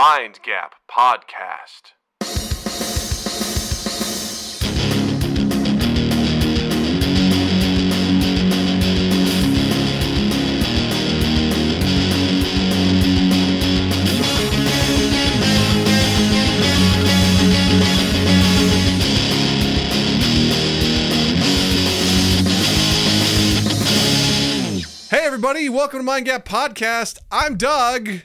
Mind Gap Podcast. Hey, everybody, welcome to Mind Gap Podcast. I'm Doug.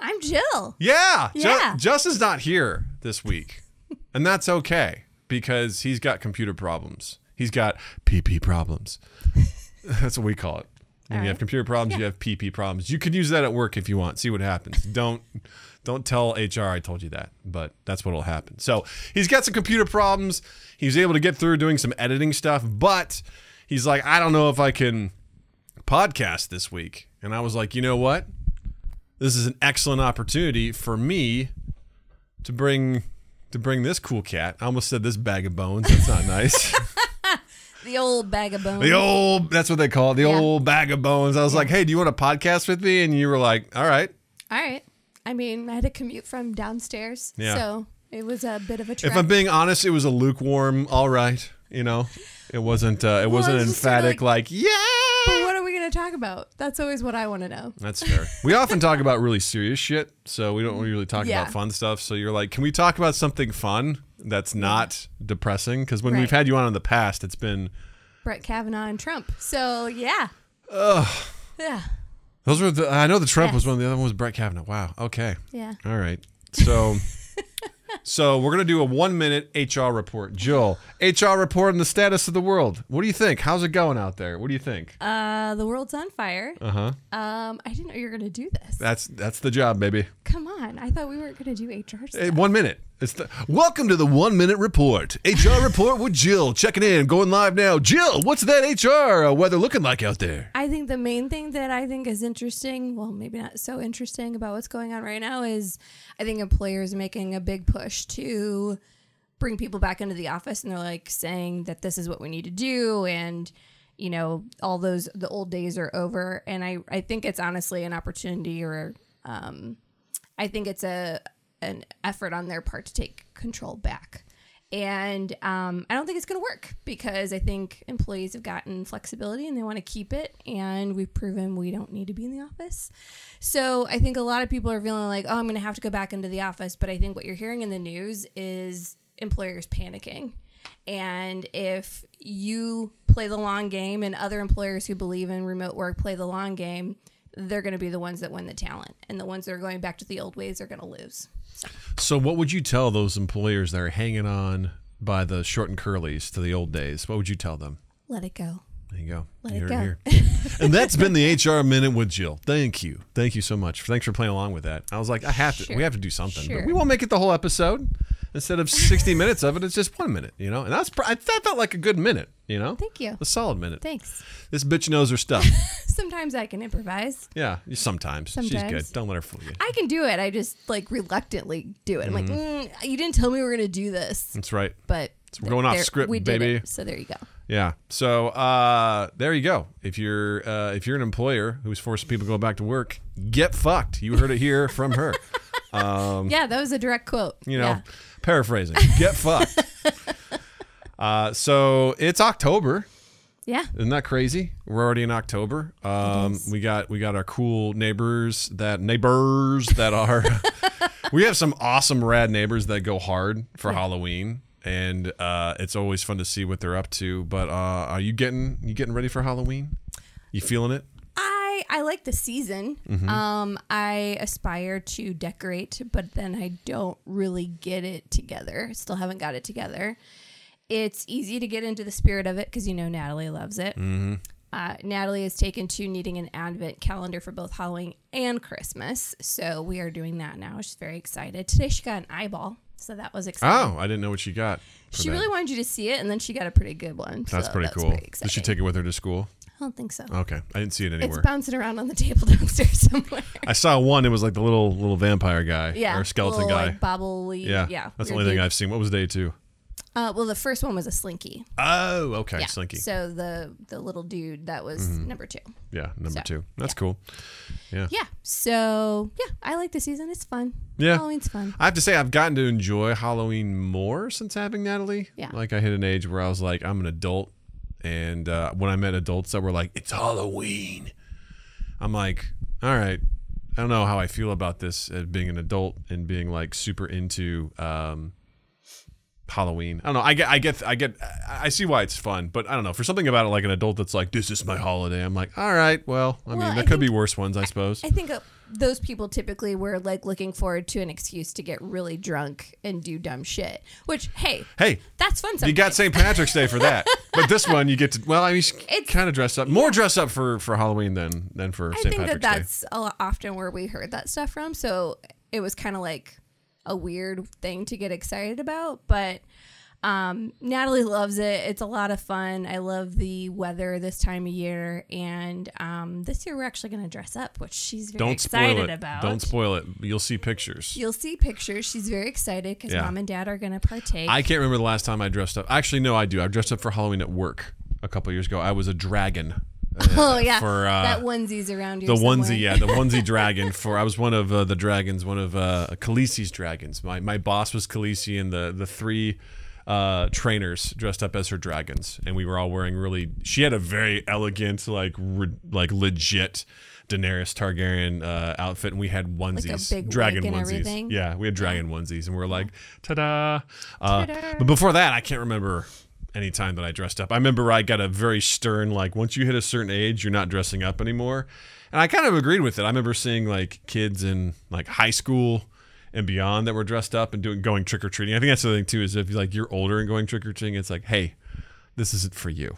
I'm Jill. Yeah, Yeah. Justin's not here this week, and that's okay because he's got computer problems. He's got PP problems. that's what we call it. When All you have computer problems, you have PP problems. You could use that at work if you want. See what happens. Don't don't tell HR I told you that, but that's what'll happen. So he's got some computer problems. He was able to get through doing some editing stuff, but he's like, I don't know if I can podcast this week. And I was like, you know what? This is an excellent opportunity for me to bring to bring this cool cat. I almost said this bag of bones. That's not nice. The old bag of bones. the old that's what they call it. The Yeah. old bag of bones. I was like, hey, do you want to podcast with me? And you were like, all right. All right. I mean, I had to commute from downstairs. Yeah. So it was a bit of a trek. If I'm being honest, it was a lukewarm, all right. You know, it wasn't. Uh, it wasn't sort of emphatic. Like, yeah. but what are we going to talk about? That's always what I want to know. That's fair. We often talk about really serious shit, so we don't really talk Yeah. about fun stuff. So you're like, can we talk about something fun that's not depressing? Because when Right. we've had you on in the past, it's been Brett Kavanaugh and Trump. So yeah. Ugh. Yeah. those were. The, I know the Trump was one. The other one was Brett Kavanaugh. Wow. Okay. Yeah. All right. So. So we're gonna do a one minute HR report. Jill, HR report on the status of the world. What do you think? How's it going out there? What do you think? Uh, the world's on fire. Uh huh. Um, I didn't know you were going to do this. That's that's the job, baby. Come on. I thought we weren't going to do HR stuff. Hey, one minute. It's the welcome to the one minute report. HR report with Jill checking in, going live now. Jill, what's that HR uh, weather looking like out there? I think the main thing that I think is interesting, well, maybe not so interesting about what's going on right now is I think employers making a big push to bring people back into the office and they're like saying that this is what we need to do and you know all those the old days are over and I I think it's honestly an opportunity or um I think it's a an effort on their part to take control back. And um, I don't think it's going to work because I think employees have gotten flexibility and they want to keep it. And we've proven we don't need to be in the office. So I think a lot of people are feeling like, oh, I'm going to have to go back into the office. But I think what you're hearing in the news is employers panicking. And if you play the long game and other employers who believe in remote work play the long game, they're going to be the ones that win the talent. And the ones that are going back to the old ways are going to lose. So, what would you tell those employers that are hanging on by the short and curlies to the old days? What would you tell them? Let it go. There you go. Let Here, it go. here. and that's been the HR minute with Jill. Thank you. Thank you so much. Thanks for playing along with that. I was like, I have to. Sure. We have to do something. But Sure. we won't make it the whole episode. Instead of 60 minutes of it, it's just one minute, you know? And that's I- that felt like a good minute, you know? Thank you. A solid minute. Thanks. This bitch knows her stuff. Sometimes I can improvise. yeah, sometimes. She's good. Don't let her fool you. I can do it. I just like reluctantly do it. I'm like, mm, you didn't tell me we were going to do this. That's right. But we're going off there- script, we did baby. it. So there you go. Yeah. So uh, there you go. If you're uh, if you're an employer who's forcing people to go back to work, get fucked. You heard it here from her. yeah, that was a direct quote. Um, You know, Yeah. Paraphrasing. Get fucked. uh, so it's October. Yeah. Isn't that crazy? We're already in October. Um, we got we got our cool neighbors that neighbors that are. we have some awesome rad neighbors that go hard for Halloween, and uh, it's always fun to see what they're up to. But uh, are you getting you getting ready for Halloween? You feeling it? I I like the season. Mm-hmm. Um, I aspire to decorate, but then I don't really get it together. Still haven't got it together. It's easy to get into the spirit of it because you know Natalie loves it. Mm-hmm. Uh, Natalie has taken to needing an advent calendar for both Halloween and Christmas, so we are doing that now. She's very excited. Today she got an eyeball, so that was exciting. Oh, I didn't know what she got. She that. really wanted you to see it, and then she got a pretty good one. That's so pretty that's cool. Pretty Did she take it with her to school? I don't think so. Okay, I didn't see it anywhere. It's bouncing around on the table downstairs somewhere. I saw one. It was like the little little vampire guy Yeah, or skeleton little, guy. Like bobbly. yeah, yeah. that's the only thing. I've seen. What was day two? Uh, well, the first one was a slinky. Oh, okay, Yeah. Slinky. So the the little dude that was number two. yeah, number so, two. That's cool. Yeah. Yeah. So yeah, I like the season. It's fun. Yeah. Halloween's fun. I have to say, I've gotten to enjoy Halloween more since having Natalie. Yeah. Like, I hit an age where I was like, I'm an adult. And uh, when I met adults that were like, it's Halloween, I'm like, all right. I don't know how I feel about this as being an adult and being like super into um, Halloween. I don't know. I get, I get, I get, I see why it's fun, but I don't know. For something about it, like an adult that's like, this is my holiday. I'm like, all right, well, I mean, Well, there I could be worse ones, I suppose. I think uh, those people typically were like looking forward to an excuse to get really drunk and do dumb shit. Which, hey, hey, that's fun. You got St. Patrick's Day for that, but this one you get to. Well, I mean, It's- kind of dress up, more dress up for for Halloween than than for I St. think Patrick's that Day. that's a lot often where we heard that stuff from. So it was kind of like a weird thing to get excited about. But um, Natalie loves it. It's a lot of fun. I love the weather this time of year. And um, this year we're actually going to dress up, which she's very Don't excited spoil it. about. Don't spoil it. You'll see pictures. You'll see pictures. She's very excited because Yeah. mom and dad are going to partake. I can't remember the last time I dressed up. Actually, no, I do. I dressed up for Halloween at work a couple years ago. I was a dragon. uh, oh yeah, for uh, that onesie's around here. the somewhere. onesie, yeah, the onesie dragon. For I was one of uh, the dragons, one of uh, Khaleesi's dragons. My my boss was Khaleesi, and the the three uh, trainers dressed up as her dragons, and we were all wearing really. She had a very elegant, like re, like legit. Daenerys Targaryen uh, outfit, and we had onesies, big dragon onesies. everything? Yeah, we had dragon onesies, and we are like, ta-da! Uh, Ta-da. But before that, I can't remember any time that I dressed up. I remember I got a very stern, like, once you hit a certain age, you're not dressing up anymore. And I kind of agreed with it. I remember seeing like kids in like high school and beyond that were dressed up and doing going trick or treating. I think that's the thing too is if like you're older and going trick or treating, it's like, hey, this isn't for you.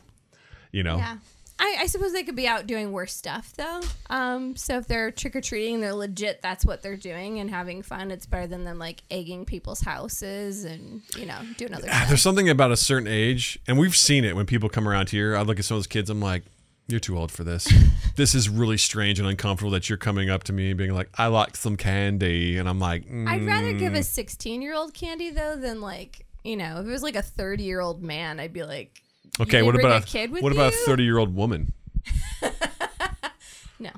You know? Yeah. I, I suppose they could be out doing worse stuff though. Um, so if they're trick or treating, they're legit. That's what they're doing and having fun. It's better than them like egging people's houses and you know doing other Ah, stuff. There's something about a certain age, and we've seen it when people come around here. I look at some of those kids, I'm like, you're too old for this. this is really strange and uncomfortable that you're coming up to me and being like, I like some candy. And I'm like, I'd rather give "Mm." a 16 year old candy though than like you know if it was like a 30 year old man, I'd be like, Okay, what about a kid with what about a 30 year old woman? No,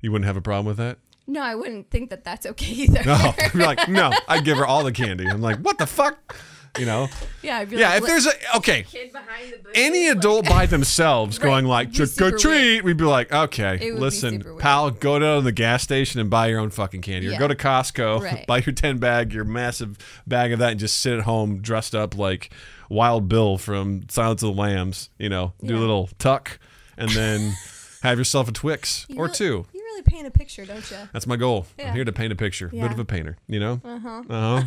You wouldn't have a problem with that? no, I wouldn't think that that's okay either. No, you're like, no, I'd give her all the candy. I'm like, what the fuck? You know? yeah, I'd be Yeah, like, if there's a okay, kid behind the any like- adult by themselves Right, going like trick or treat, we'd be like, okay, be listen, weird. pal, go down to the gas station and buy your own fucking candy, or go to Costco, Right. buy your ten bag, your massive bag of that, and just sit at home dressed up like Wild Bill from Silence of the Lambs. You know, do a little tuck, and then have yourself a Twix You or really- two. You really paint a picture, don't you? That's my goal. I'm here to paint a picture. Bit of a painter, you know. Uh huh. Uh huh.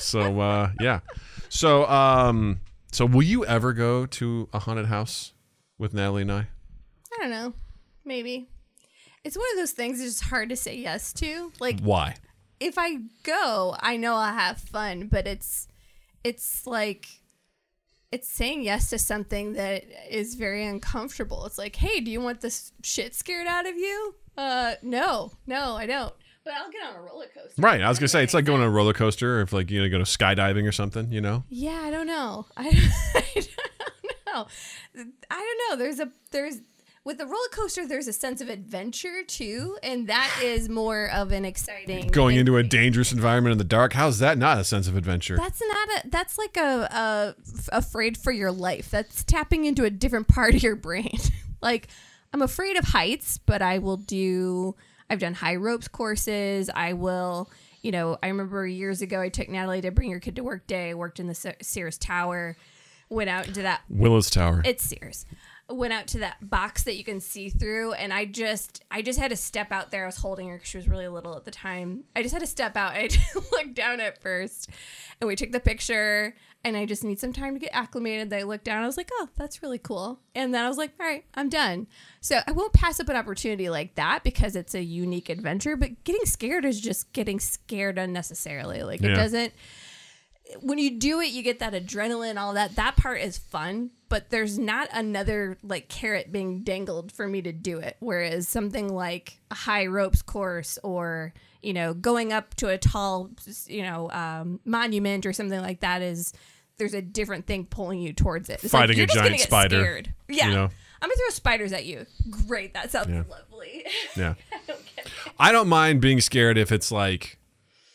so uh, yeah. So um, so will you ever go to a haunted house with Natalie and I? I don't know. Maybe. It's one of those things that's just hard to say yes to. Like Why? if I go, I know I'll have fun, but it's it's like it's saying yes to something that is very uncomfortable. It's like, "Hey, do you want this shit scared out of you?" Uh, no. No, I don't. But I'll get on a roller coaster. Right. I was gonna say it's like going on a roller coaster, or if like you know go to skydiving or something. You know. Yeah, I don't know. I, I don't know. I don't know. There's a there's with the roller coaster. There's a sense of adventure too, and that is more of an exciting Going into a dangerous environment in the dark. How's that not a sense of adventure? That's not a. That's like a, a afraid for your life. That's tapping into a different part of your brain. like I'm afraid of heights, but I will do. I've done high ropes courses. I will. You know, I remember years ago I took Natalie to bring your kid to work day. Worked in the Sears Tower. Went out into that Willis Tower. it's Sears. Went out to that box that you can see through, and I just, I just had to step out there. I was holding her because she was really little at the time. I just had to step out. I looked down at first, and we took the picture. And I just need some time to get acclimated. I looked down. I was like, "Oh, that's really cool." And then I was like, "All right, I'm done." So I won't pass up an opportunity like that because it's a unique adventure. But getting scared is just getting scared unnecessarily. Like it doesn't when you do it, you get that adrenaline, all that. That part is fun, but there's not another like carrot being dangled for me to do it. Whereas something like a high ropes course or you know going up to a tall you know um, monument or something like that is there's a different thing pulling you towards it. It's Fighting you're a just giant spider, Scared. Yeah. you know? I'm gonna throw spiders at you. Great. That sounds Yeah. lovely. Yeah. I don't mind being scared if it's like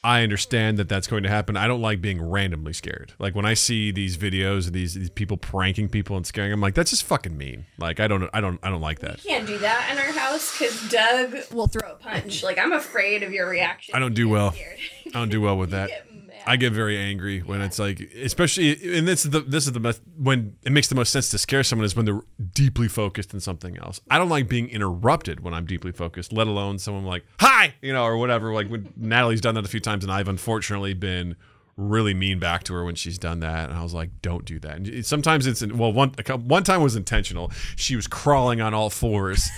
I understand that that's going to happen. I don't like being randomly scared. Like when I see these videos of these, these people pranking people and scaring them, like that's just fucking mean. Like I don't, I don't, I don't like that. You can't do that in our house because Doug will throw a punch. Like I'm afraid of your reaction. I don't do well. I don't do well with that. I get very angry when it's like, especially, and this is the this is the best when it makes the most sense to scare someone is when they're deeply focused in something else. I don't like being interrupted when I'm deeply focused, let alone someone like hi, you know, or whatever. Like when Natalie's done that a few times, and I've unfortunately been really mean back to her when she's done that, and I was like, don't do that. And sometimes it's well, one one time was intentional. She was crawling on all fours.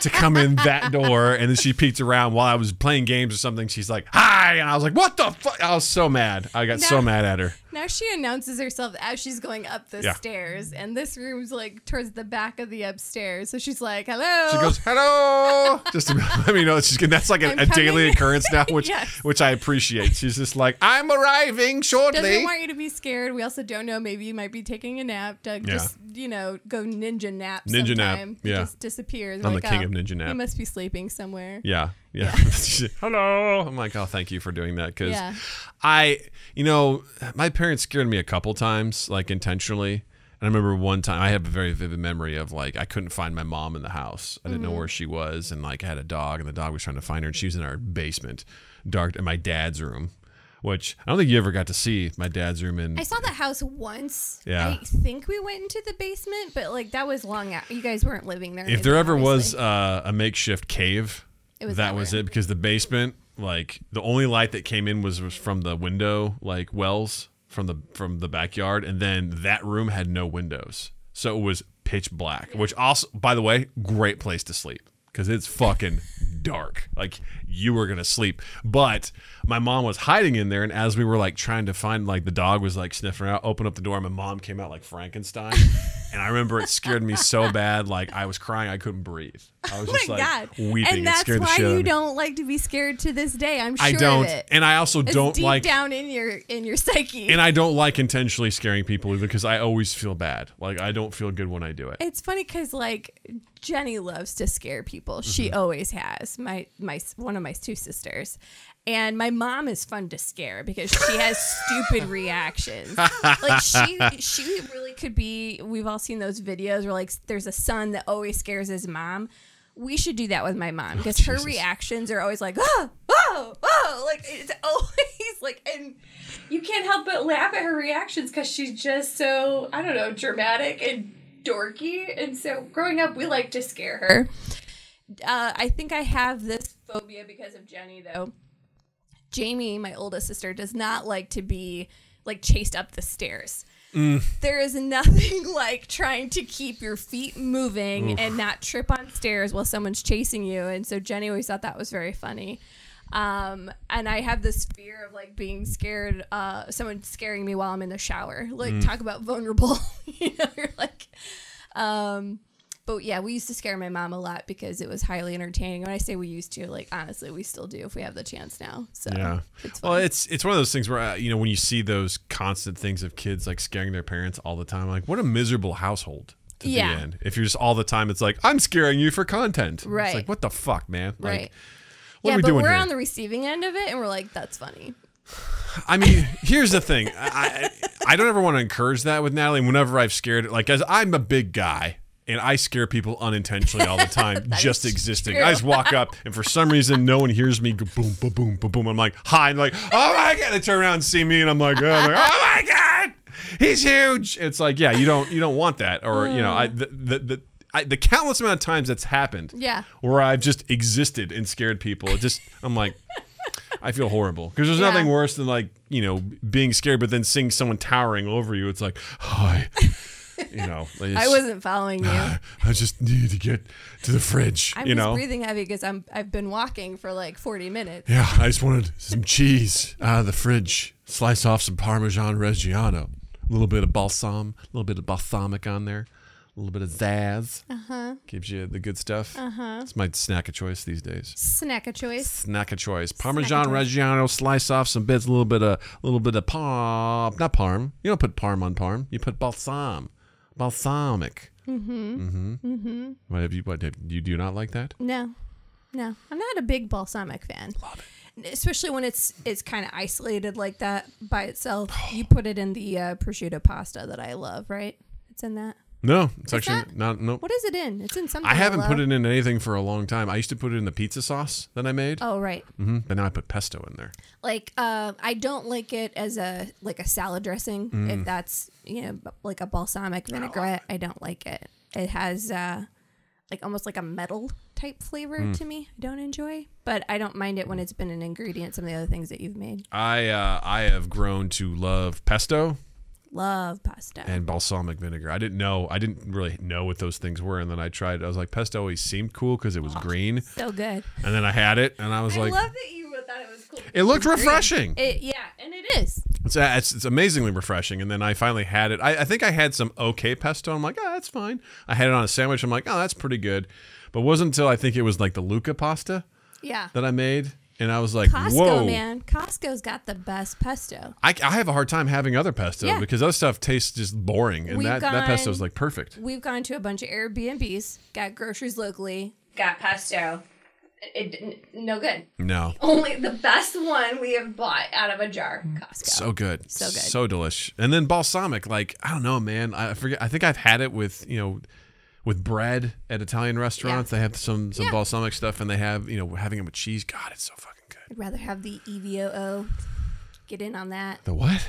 To come in that door and then she peeked around while I was playing games or something. She's like, "Hi," and I was like, "What the fuck?" I was so mad. I got so mad at her. Now she announces herself as she's going up the Yeah. stairs, and this room's like towards the back of the upstairs. So she's like, "Hello." She goes, "Hello," just to let me know that she's good. That's like a, I'm a daily coming. occurrence now, which Yes. which I appreciate. She's just like, "I'm arriving shortly." Doesn't want you to be scared. We also don't know. Maybe you might be taking a nap. Doug Yeah. just, you know, go ninja nap. Ninja nap, sometime. He yeah. just disappears. I'm We're the king oh, of ninja nap. He must be sleeping somewhere. Yeah, yeah. Hello. I'm like, oh, thank you for doing that because Yeah. I, you know, my parents scared me a couple times, like intentionally. And I remember one time I have a very vivid memory of like I couldn't find my mom in the house. I Mm-hmm. didn't know where she was, and like I had a dog, and the dog was trying to find her, and she was in our basement, dark in my dad's room, which I don't think you ever got to see my dad's room in. I saw the house once. Yeah. I think we went into the basement, but like that was long out. You guys weren't living there. if there ever was uh, a makeshift cave, It was that was it because the basement, like the only light that came in was, was from the window, like wells from the from the backyard, and then that room had no windows, so it was pitch black. Which also, by the way, great place to sleep because it's fucking dark. Like you were gonna sleep, but my mom was hiding in there, and as we were like trying to find, like the dog was like sniffing out, open up the door, and my mom came out like Frankenstein, and I remember it scared me so bad, like I was crying, I couldn't breathe. I was Oh just like god! weeping. and it that's why you don't like to be scared to this day. I'm sure I don't, of it. and I also It's don't like, down in your in your psyche. and I don't like intentionally scaring people either because I always feel bad. Like I don't feel good when I do it. It's funny because like Jenny loves to scare people. She Mm-hmm. always has. My my one of my two sisters, and my mom is fun to scare because she has stupid reactions. Like she she really could be. We've all seen those videos where like there's a son that always scares his mom. We should do that with my mom because her reactions are always like oh oh oh like it's always like and you can't help but laugh at her reactions because she's just so I don't know dramatic and dorky. And so growing up, we like to scare her. Uh, I think I have this phobia because of Jenny though. Jamie, my oldest sister, does not like to be like chased up the stairs. There is nothing like trying to keep your feet moving and not trip on stairs while someone's chasing you. And so Jenny always thought that was very funny. Um, and I have this fear of like being scared, uh, someone scaring me while I'm in the shower. Like talk about vulnerable, you know, you're like, um, but yeah, we used to scare my mom a lot because it was highly entertaining. When I say we used to, like honestly, we still do if we have the chance now. So Yeah. it's fun. Well, it's it's one of those things where uh, you know when you see those constant things of kids like scaring their parents all the time, like what a miserable household to Yeah. be in. If you're just all the time, it's like I'm scaring you for content. Right. It's like what the fuck, man. Like, right. What yeah, are we but doing we're here? on the receiving end of it, and we're like, that's funny. I mean, here's the thing. I, I I don't ever want to encourage that with Natalie. Whenever I've scared, it, like, as I'm a big guy and I scare people unintentionally all the time, just existing. true. I just walk up and for some reason no one hears me. Go boom, boom, boom, boom, boom. I'm like, hi, and like, oh my god. They turn around and see me, and I'm like, oh my, oh my god, he's huge. It's like, yeah, you don't you don't want that, or you know, I the the. the I, the countless amount of times that's happened, Yeah. where I've just existed and scared people. It just, I'm like, I feel horrible because there's Yeah. nothing worse than like you know being scared, but then seeing someone towering over you. It's like, hi, you know. I wasn't following you. I just need to get to the fridge. I'm you just know. breathing heavy because I'm I've been walking for like 40 minutes. Yeah, I just wanted some cheese out of the fridge. Slice off some Parmesan Reggiano, a little bit of balsam, a little bit of balsamic on there, a little bit of zazz. Uh huh. Gives you the good stuff. Uh huh. It's my snack of choice these days. Snack of choice. Snack of choice. Parmesan choice. Reggiano. Slice off some bits. A little bit of a little bit of parm. Not parm. You don't put parm on parm. You put balsam. Balsamic. Mm-hmm. Mm-hmm. Mm-hmm. What have you? What have you? Do you not like that? No, no, I'm not a big balsamic fan. Love it. Especially when it's it's kind of isolated like that by itself. You put it in the uh, prosciutto pasta that I love, right? It's in that. No, it's actually not? not. Nope. What is it in? It's in something. I haven't put it in anything for a long time. I used to put it in the pizza sauce that I made, Oh right. Mm-hmm. but now I put pesto in there. Like uh, I don't like it as a like a salad dressing. Mm. If that's you know like a balsamic vinaigrette, I don't like it. It has uh, like almost like a metal type flavor Mm. to me. I don't enjoy, but I don't mind it when it's been an ingredient. Some of the other things that you've made. I uh, I have grown to love pesto Love pasta. and balsamic vinegar. I didn't know. I didn't really know what those things were, and then I tried. I was like, pesto always seemed cool because it was green, so good. and then I had it, and I was like, I like, love that you thought it was cool. it looked Green. refreshing. It, yeah, and it is. It's, uh, it's it's amazingly refreshing. And then I finally had it. I, I think I had some okay pesto. I'm like, oh, that's fine. I had it on a sandwich. I'm like, oh, that's pretty good. But it wasn't until I think it was like the Luca pasta Yeah. that I made, and I was like, Costco, whoa. man. Costco's got the best pesto. I, I have a hard time having other pesto Yeah. because other stuff tastes just boring, and We've that, that pesto is like perfect. We've gone to a bunch of Airbnbs, got groceries locally, got pesto. It, it no good. No, Only the best one we have bought out of a jar. Costco. so good, So good. so delish. And then balsamic, like I don't know, man. I forget. I think I've had it with you know. With bread at Italian restaurants, they have some some Yeah. balsamic stuff, and they have you know having it with cheese. God, it's so fucking good. I'd rather have the EVOO. Get in on that. The what?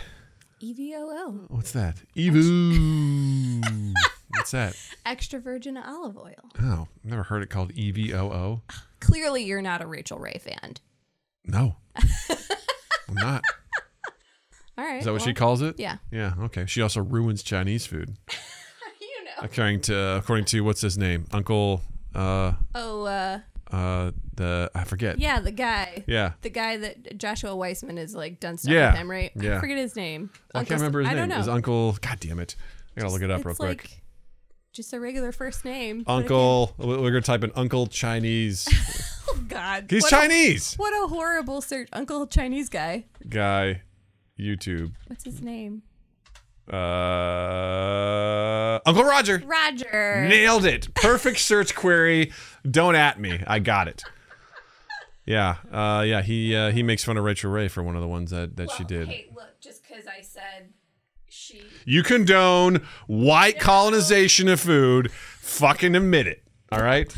EVOO. What's that? EVOO. What's that? Extra virgin olive oil. Oh, I've never heard it called E V O O. Clearly, you're not a Rachael Ray fan. No, I'm not. All right. Is that what she calls it? Yeah. Yeah. Okay. She also ruins Chinese food. according to according to what's his name, Uncle. Uh, Oh, uh, uh, the I forget. yeah, the guy. Yeah. The guy that Joshua Weissman is like done stuff Yeah. with him, right? Yeah. I forget his name. I Uncle- can't remember his I name. don't know. Is Uncle? God damn it! I gotta look it up real quick. Like just a regular first name. Uncle. We're gonna type in Uncle Chinese. Oh God. He's what a- Chinese what a horrible search. Uncle Chinese guy. guy. YouTube. What's his name? Uh, Uncle Roger. Roger. Nailed it. Perfect search query. Don't at me. I got it. Yeah. Uh, yeah. He uh, he makes fun of Rachael Ray for one of the ones that, that she did. Hey, look, just because I said she. You condone white colonization of food. Fucking admit it. All right.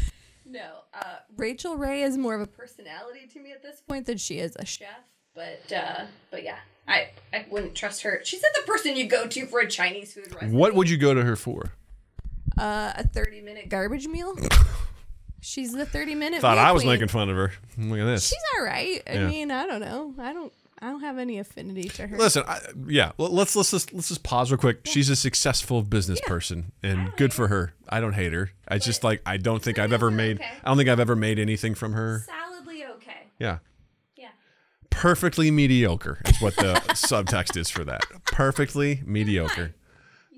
No, uh, Rachael Ray is more of a personality to me at this point than she is a chef. But uh, but yeah, I I wouldn't trust her. She's not the person you go to for a Chinese food recipe. What would you go to her for? Uh, a thirty minute garbage meal. She's the thirty minute. Thought meal I was queen. making fun of her. Look at this. She's all right. I Yeah. mean, I don't know. I don't. I don't have any affinity to her. Listen, I, yeah. well, Let's let's just let's just pause real quick. She's a successful business person, and good for her. I don't hate her. I just like I don't think I've ever made. okay. I don't think I've ever made anything from her. Solidly okay. Yeah. Yeah. Perfectly mediocre is what the subtext is for that. Perfectly mediocre.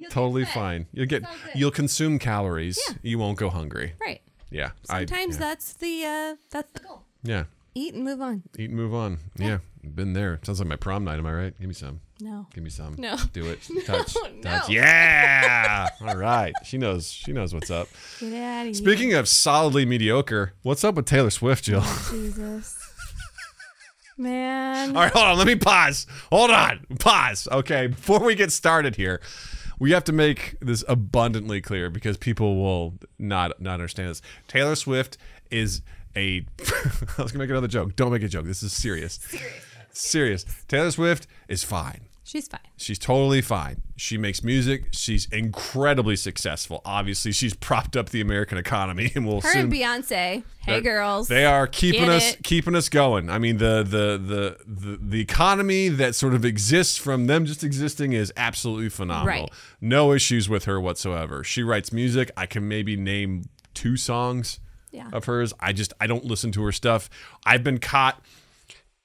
Totally fine. You'll get you'll consume calories. Yeah. You won't go hungry. Right. Yeah. Sometimes I, yeah. that's the uh, that's the goal. yeah. Eat and move on. Eat and move on. Yeah. Been there. Sounds like my prom night, am I right? Give me some. No. Give me some. No. Do it. Touch. no. Touch. Yeah. All right. She knows she knows what's up. Get out of here. Speaking of solidly mediocre, what's up with Taylor Swift, Jill? Jesus. Man. All right, hold on. Let me pause. Hold on. Pause. Okay. Before we get started here, we have to make this abundantly clear because people will not not understand this. Taylor Swift is a. I was gonna make another joke. Don't make a joke. This is serious. Serious. Serious. Taylor Swift is fine. She's fine. She's totally fine. She makes music. She's incredibly successful. Obviously, she's propped up the American economy, and we'll Her soon and Beyonce. Hey, girls. They are keeping us it. keeping us going. I mean, the, the the the the economy that sort of exists from them just existing is absolutely phenomenal. Right. No issues with her whatsoever. She writes music. I can maybe name two songs Yeah. of hers. I just I don't listen to her stuff. I've been caught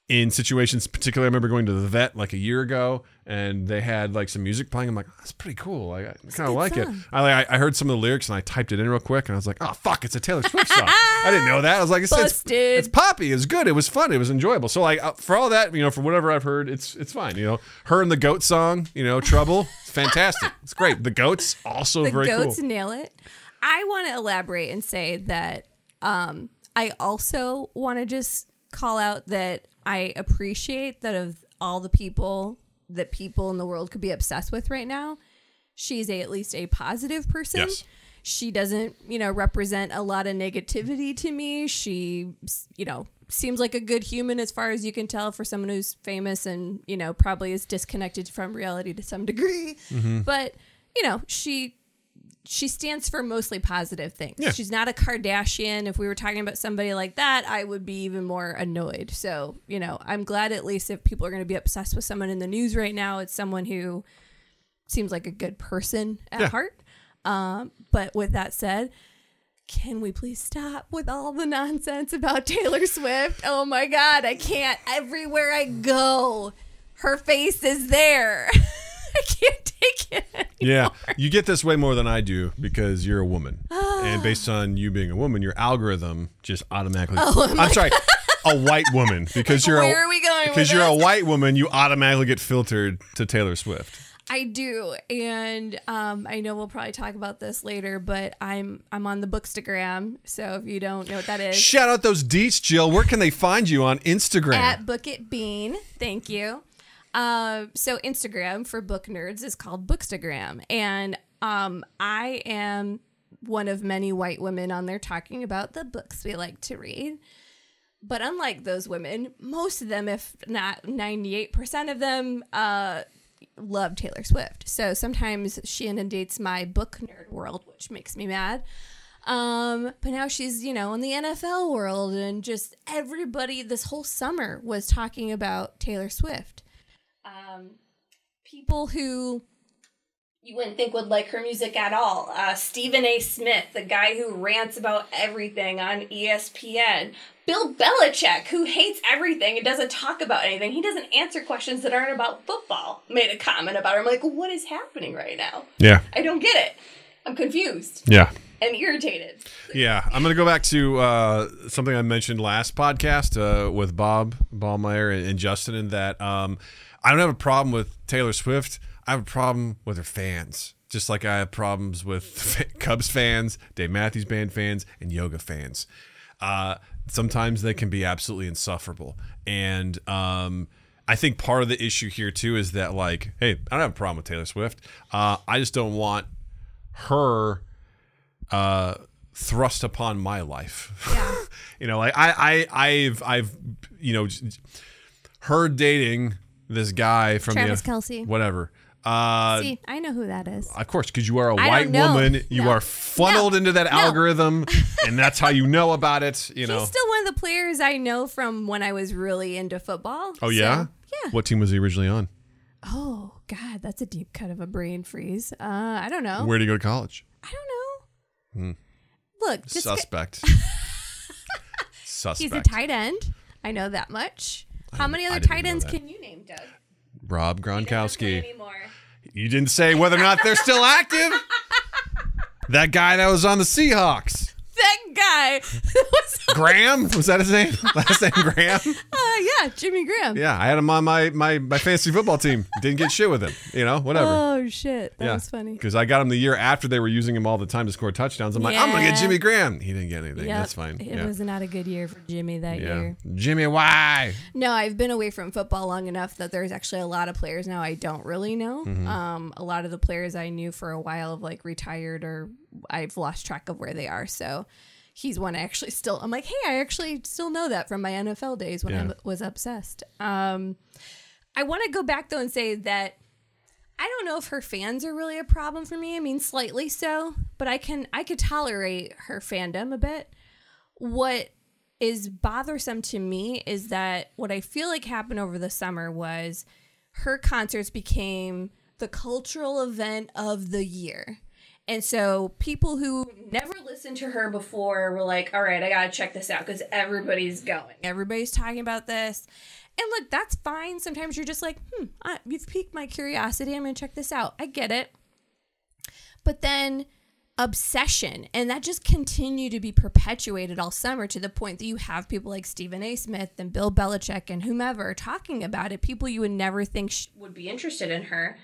in situations, particularly, I remember going to the vet like a year ago, and they had like some music playing. I'm like, that's pretty cool. Like, I kind of like it. I like, I heard some of the lyrics and I typed it in real quick, and I was like, oh fuck, it's a Taylor Swift song. I didn't know that. I was like, it's, it's, it's poppy. It's good. It was fun. It was enjoyable. So like, uh, for all that, you know, for whatever I've heard, it's it's fine. You know, her and the goat song, you know, Trouble, it's fantastic. It's great. The goats also the very goats cool. Goats nail it. I want to elaborate and say that um, I also want to just call out that I appreciate that of all the people that people in the world could be obsessed with right now, she's a, at least a positive person. Yes. She doesn't, you know, represent a lot of negativity to me. She, you know, seems like a good human as far as you can tell for someone who's famous and, you know, probably is disconnected from reality to some degree. Mm-hmm. But, you know, she she stands for mostly positive things. Yeah. She's not a Kardashian. If we were talking about somebody like that, I would be even more annoyed. So, you know, I'm glad at least if people are going to be obsessed with someone in the news right now, it's someone who seems like a good person at Yeah. heart. Um, but with that said, can we please stop with all the nonsense about Taylor Swift? Oh my God, I can't. Everywhere I go, her face is there. I can't take it. Yeah, you get this way more than I do because you're a woman, and based on you being a woman, your algorithm just automatically. I'm sorry, a white woman because you're Where a, are we going because you're a white woman, you automatically get filtered to Taylor Swift. I do, and um, I know we'll probably talk about this later, but I'm I'm on the Bookstagram. So if you don't know what that is, Shout out those deets, Jill. Where can they find you on Instagram? at Book It Bean. Thank you. Um, so Instagram for book nerds is called Bookstagram, and um, I am one of many white women on there talking about the books we like to read. But unlike those women, most of them, if not 98% of them, uh, love Taylor Swift. So sometimes she inundates my book nerd world, which makes me mad. Um, but now she's, you know, in the NFL world and just everybody this whole summer was talking about Taylor Swift. Um, people who you wouldn't think would like her music at all. Uh, Stephen A. Smith, the guy who rants about everything on ESPN. Bill Belichick, who hates everything and doesn't talk about anything. He doesn't answer questions that aren't about football. Made a comment about her. I'm like, what is happening right now? yeah, I don't get it. I'm confused yeah. and irritated. Yeah, I'm going to go back to uh, something I mentioned last podcast uh, with Bob Ballmeyer and, and Justin, in that um, I don't have a problem with Taylor Swift. I have a problem with her fans, just like I have problems with Cubs fans, Dave Matthews Band fans, and yoga fans. Uh, sometimes they can be absolutely insufferable, and um, I think part of the issue here too is that like, hey, I don't have a problem with Taylor Swift. Uh, I just don't want her uh, thrust upon my life. Yeah. you know, like I, I, I've, I've, you know, her dating this guy from Travis the Kelce. whatever. Uh, See, I know who that is. of course, because you are a I white don't know. woman, you No. are funneled No. into that No. algorithm, and that's how you know about it. You know. He's still one of the players I know from when I was really into football. oh So, yeah. yeah. What team was he originally on? Oh God, that's a deep cut of a brain freeze. Uh, I don't know. Where did he go to college? I don't know. Look, just Hmm. Suspect. Suspect. he's a tight end. I know that much. How many other tight ends can you name, Doug? Rob Gronkowski. You didn't say whether or not they're still active. that guy that was on the Seahawks. That guy. was, Graham? Was that his name? Last name Graham? uh, yeah, Jimmy Graham. Yeah, I had him on my, my, my fantasy football team. Didn't get shit with him. You know, whatever. Oh shit, that yeah. was funny. Because I got him the year after they were using him all the time to score touchdowns. I'm like, I'm going to get Jimmy Graham. He didn't get anything. Yep, That's fine. It yeah. was not a good year for Jimmy that yeah. year. Jimmy, why? No, I've been away from football long enough that there's actually a lot of players now I don't really know. Mm-hmm. Um, a lot of the players I knew for a while have like retired or I've lost track of where they are. So he's one I actually still. I'm like, hey, I actually still know that from my NFL days when I Yeah. w- was obsessed. Um, I want to go back though and say that I don't know if her fans are really a problem for me. I mean, slightly so, but I can I could tolerate her fandom a bit. What is bothersome to me is that what I feel like happened over the summer was her concerts became the cultural event of the year. And so people who never listened to her before were like, all right, I got to check this out because everybody's going. Everybody's talking about this. And look, that's fine. Sometimes you're just like, hmm, I, you've piqued my curiosity. I'm going to check this out. I get it. But then obsession, and that just continued to be perpetuated all summer to the point that you have people like Stephen A. Smith and Bill Belichick and whomever talking about it, people you would never think sh- would be interested in her.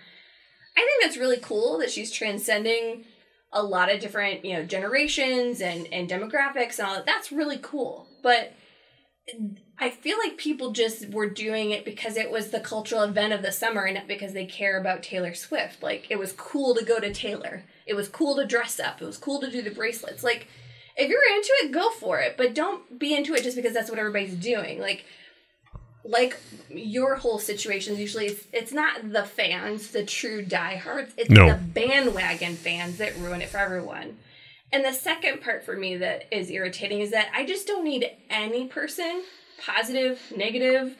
I think that's really cool that she's transcending a lot of different, you know, generations and, and demographics and all that. That's really cool. But I feel like people just were doing it because it was the cultural event of the summer and not because they care about Taylor Swift. Like it was cool to go to Taylor. It was cool to dress up. It was cool to do the bracelets. Like if you're into it, go for it. But don't be into it just because that's what everybody's doing. Like like your whole situation is usually it's, it's not the fans, the true diehards. It's No. the bandwagon fans that ruin it for everyone. And the second part for me that is irritating is that I just don't need any person, positive, negative,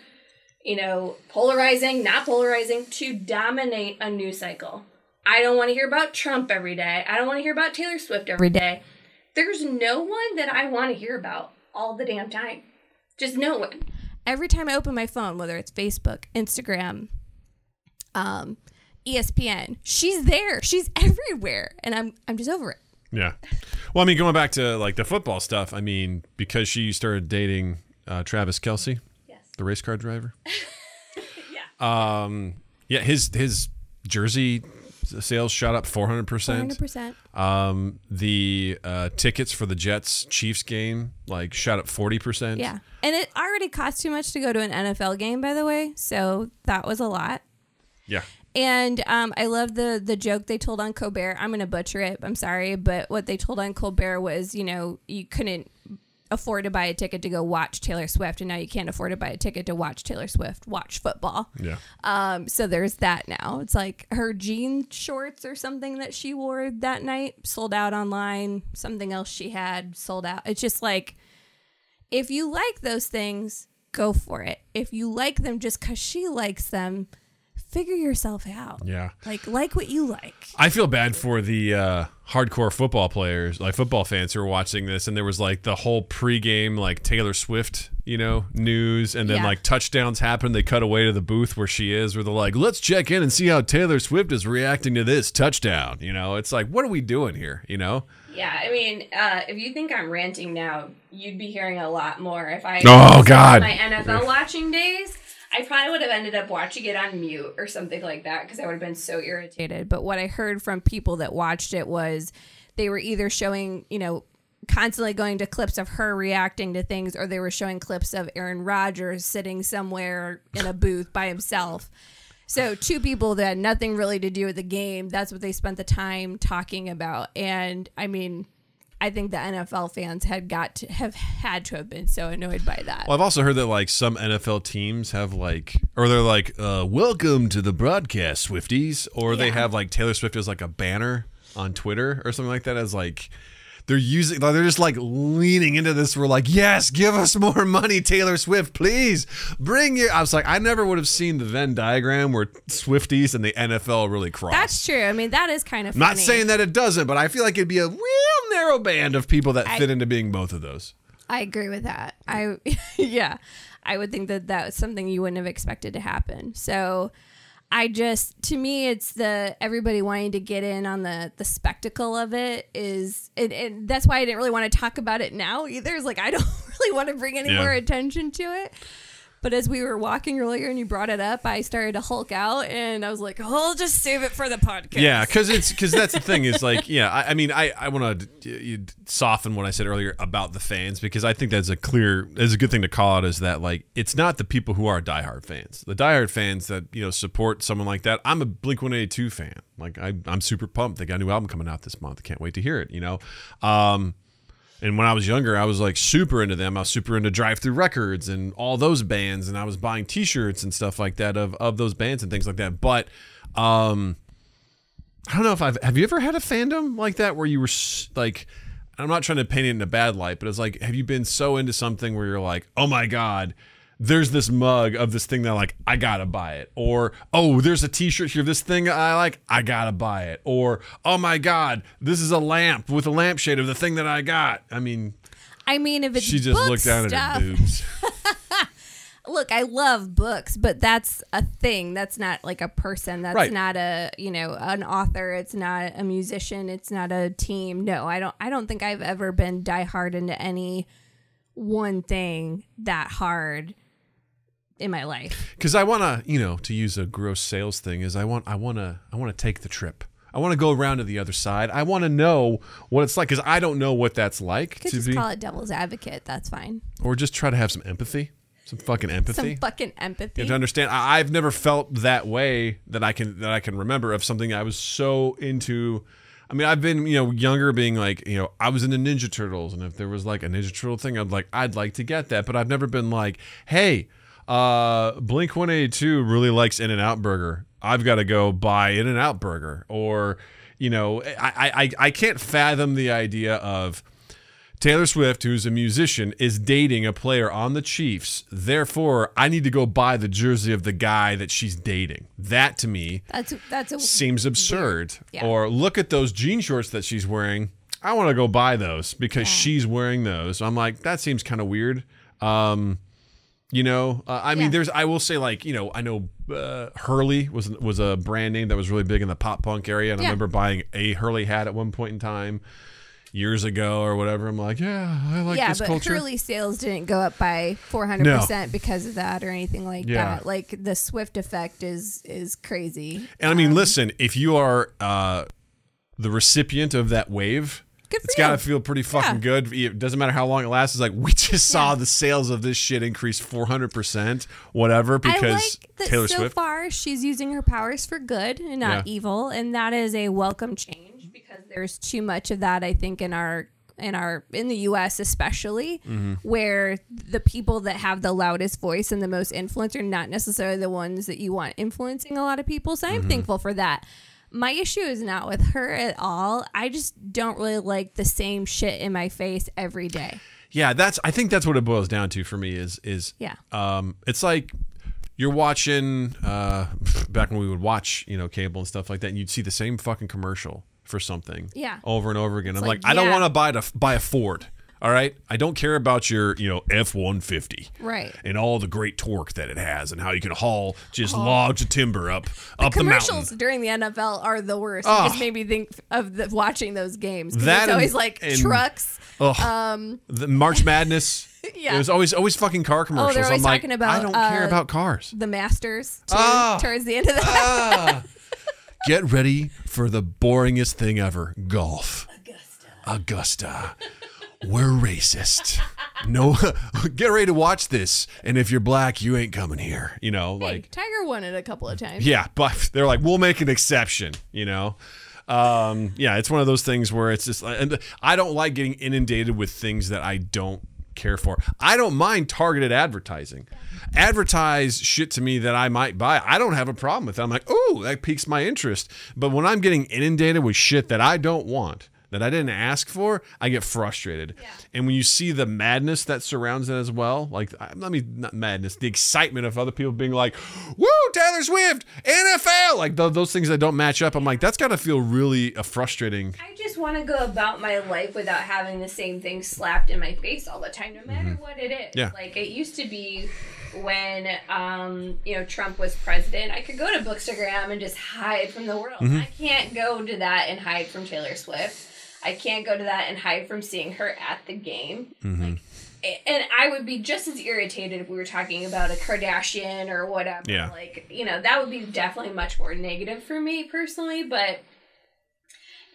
you know, polarizing, not polarizing, to dominate a news cycle. I don't want to hear about Trump every day. I don't want to hear about Taylor Swift every day. There's no one that I want to hear about all the damn time. Just no one. Every time I open my phone, whether it's Facebook, Instagram, um, ESPN, she's there. She's everywhere, and I'm I'm just over it. Yeah. Well, I mean, going back to like the football stuff, I mean, because she started dating uh, Travis Kelce, Yes. the race car driver. Yeah. Um, yeah, his his jersey sales shot up 400%. 100%. Um, the uh, tickets for the Jets Chiefs game like shot up 40%. Yeah. And it already costs too much to go to an NFL game, by the way. So that was a lot. Yeah. And um, I love the the joke they told on Colbert. I'm gonna butcher it. I'm sorry, but what they told on Colbert was, you know, you couldn't afford to buy a ticket to go watch Taylor Swift, and now you can't afford to buy a ticket to watch Taylor Swift watch football. Yeah. Um, so there's that now. It's like her jean shorts or something that she wore that night sold out online. Something else she had sold out. It's just like if you like those things, go for it. If you like them just because she likes them, figure yourself out. Yeah. Like like what you like. I feel bad for the uh, hardcore football players, like football fans who are watching this, and there was like the whole pregame like Taylor Swift, you know, news, and then Yeah. like touchdowns happen. They cut away to the booth where she is, where they're like, "Let's check in and see how Taylor Swift is reacting to this touchdown." You know, it's like, what are we doing here? You know? Yeah, I mean, uh, if you think I'm ranting now, you'd be hearing a lot more. If I Oh, God. my NFL watching days, I probably would have ended up watching it on mute or something like that because I would have been so irritated. But what I heard from people that watched it was they were either showing, you know, constantly going to clips of her reacting to things, or they were showing clips of Aaron Rodgers sitting somewhere in a booth by himself. So two people that had nothing really to do with the game. That's what they spent the time talking about. And I mean, I think the NFL fans had got to have had to have been so annoyed by that. Well, I've also heard that like some NFL teams have like, or they're like, uh, "Welcome to the broadcast, Swifties," or they have like Taylor Swift as like a banner on Twitter or something like that as like. They're using, they're just like leaning into this. We're like, yes, give us more money, Taylor Swift, please bring your. I was like, I never would have seen the Venn diagram where Swifties and the NFL really cross. That's true. I mean, that is kind of I'm not saying that it doesn't, but I feel like it'd be a real narrow band of people that I- fit into being both of those. I agree with that. I yeah, I would think that that was something you wouldn't have expected to happen. So I just to me it's the everybody wanting to get in on the the spectacle of it is and, and that's why I didn't really want to talk about it now either. It's like I don't really want to bring any Yeah. more attention to it. But as we were walking earlier and you brought it up, I started to hulk out and I was like, "Oh, I'll just save it for the podcast." Yeah, because it's because that's the thing is like yeah. I, I mean, I I want to soften what I said earlier about the fans because I think that's a clear is a good thing to call out is that like it's not the people who are diehard fans. The diehard fans that you know support someone like that. I'm a Blink One Eighty Two fan. Like I I'm super pumped. They got a new album coming out this month. Can't wait to hear it. You know. Um, and when I was younger, I was like super into them. I was super into Drive-Thru Records and all those bands, and I was buying T-shirts and stuff like that of of those bands and things like that. But um, I don't know if I've have you ever had a fandom like that where you were like, I'm not trying to paint it in a bad light, but it's like, have you been so into something where you're like, oh my god. There's this mug of this thing that like I gotta buy it, or oh, there's a T-shirt here this thing I like, I gotta buy it, or oh my god, this is a lamp with a lampshade of the thing that I got. I mean, I mean, if it's she just looked down stuff, at her boobs. look, I love books, but that's a thing. That's not like a person. That's Right. not a you know an author. It's not a musician. It's not a team. No, I don't. I don't think I've ever been diehard into any one thing that hard in my life. because I want to, you know, to use a gross sales thing, is I want, I want to, I want to take the trip. I want to go around to the other side. I want to know what it's like because I don't know what that's like Could to just be, call it devil's advocate. That's fine. or just try to have some empathy, some fucking empathy. Some fucking empathy. You to understand, I, I've never felt that way that I can that I can remember of something I was so into. I mean, I've been you know younger, being like you know I was into Ninja Turtles, and if there was like a Ninja Turtle thing, I'd like I'd like to get that, but I've never been like, hey, uh, Blink One Eighty Two really likes In-N-Out Burger. I've got to go buy In-N-Out Burger, or you know, I I I can't fathom the idea of. Taylor Swift, who's a musician, is dating a player on the Chiefs. Therefore, I need to go buy the jersey of the guy that she's dating. That to me That's that's a seems absurd. Yeah. Or look at those jean shorts that she's wearing. I want to go buy those because she's wearing those. I'm like, that seems kind of weird. Um, you know, uh, I mean, there's. I will say, like, you know, I know uh, Hurley was was a brand name that was really big in the pop punk area, and I remember buying a Hurley hat at one point in time, years ago or whatever. I'm like, yeah, I like this. yeah, this but culture. Hurley sales didn't go up by 400% because of that or anything like Yeah. that. Like the Swift effect is is crazy. And I mean, listen, if you are uh, the recipient of that wave, it's got to feel pretty fucking Yeah. good. It doesn't matter how long it lasts. It's like we just saw the sales of this shit increase 400%, whatever, because like that Taylor so Swift. far she's using her powers for good and not Yeah. evil, and that is a welcome change because there's too much of that I think in our in our in the US especially Mm-hmm. where the people that have the loudest voice and the most influence are not necessarily the ones that you want influencing a lot of people. So I'm Mm-hmm. thankful for that. My issue is not with her at all. I just don't really like the same shit in my face every day. Yeah, that's. I think that's what it boils down to for me. Is is Yeah. Um, it's like you're watching uh, back when we would watch, you know, cable and stuff like that, and you'd see the same fucking commercial for something, Yeah. over and over again. I'm like, like, I don't want to buy to buy a Ford. All right, I don't care about your, you know, F one fifty, Right. and all the great torque that it has, and how you can haul just logs of timber up up the commercials during the NFL are the worst. Oh. It just made me think of the, watching those games. That it's always like and- trucks. Um, the March Madness. Yeah. it was always always fucking car commercials. Oh, they're always I'm like, talking about, I don't care uh, about cars. the Masters too, Ah. towards the end of that. Ah. Get ready for the boringest thing ever golf. Augusta. Augusta. We're racist. No, get ready to watch this. And if you're black, you ain't coming here. You know, Hey, like, Tiger won it a couple of times. yeah, but they're like, we'll make an exception, you know? Um, yeah, it's one of those things where it's just, and I don't like getting inundated with things that I don't care for. I don't mind targeted advertising. Advertise shit to me that I might buy. I don't have a problem with that. I'm like, oh, that piques my interest. But when I'm getting inundated with shit that I don't want, that I didn't ask for, I get frustrated. And when you see the madness that surrounds it as well, like I mean, not madness, the excitement of other people being like, "Woo, Taylor Swift, NFL!" Like th- those things that don't match up. I'm like, that's got to feel really uh, frustrating. I just want to go about my life without having the same thing slapped in my face all the time, no matter what it is. Mm-hmm. Yeah. Like it used to be when um, you know Trump was president. I could go to Bookstagram and just hide from the world. Mm-hmm. I can't go to that and hide from Taylor Swift. I can't go to that and hide from seeing her at the game. Mm-hmm. Like, and I would be just as irritated if we were talking about a Kardashian or whatever. Yeah. Like, you know, that would be definitely much more negative for me personally, but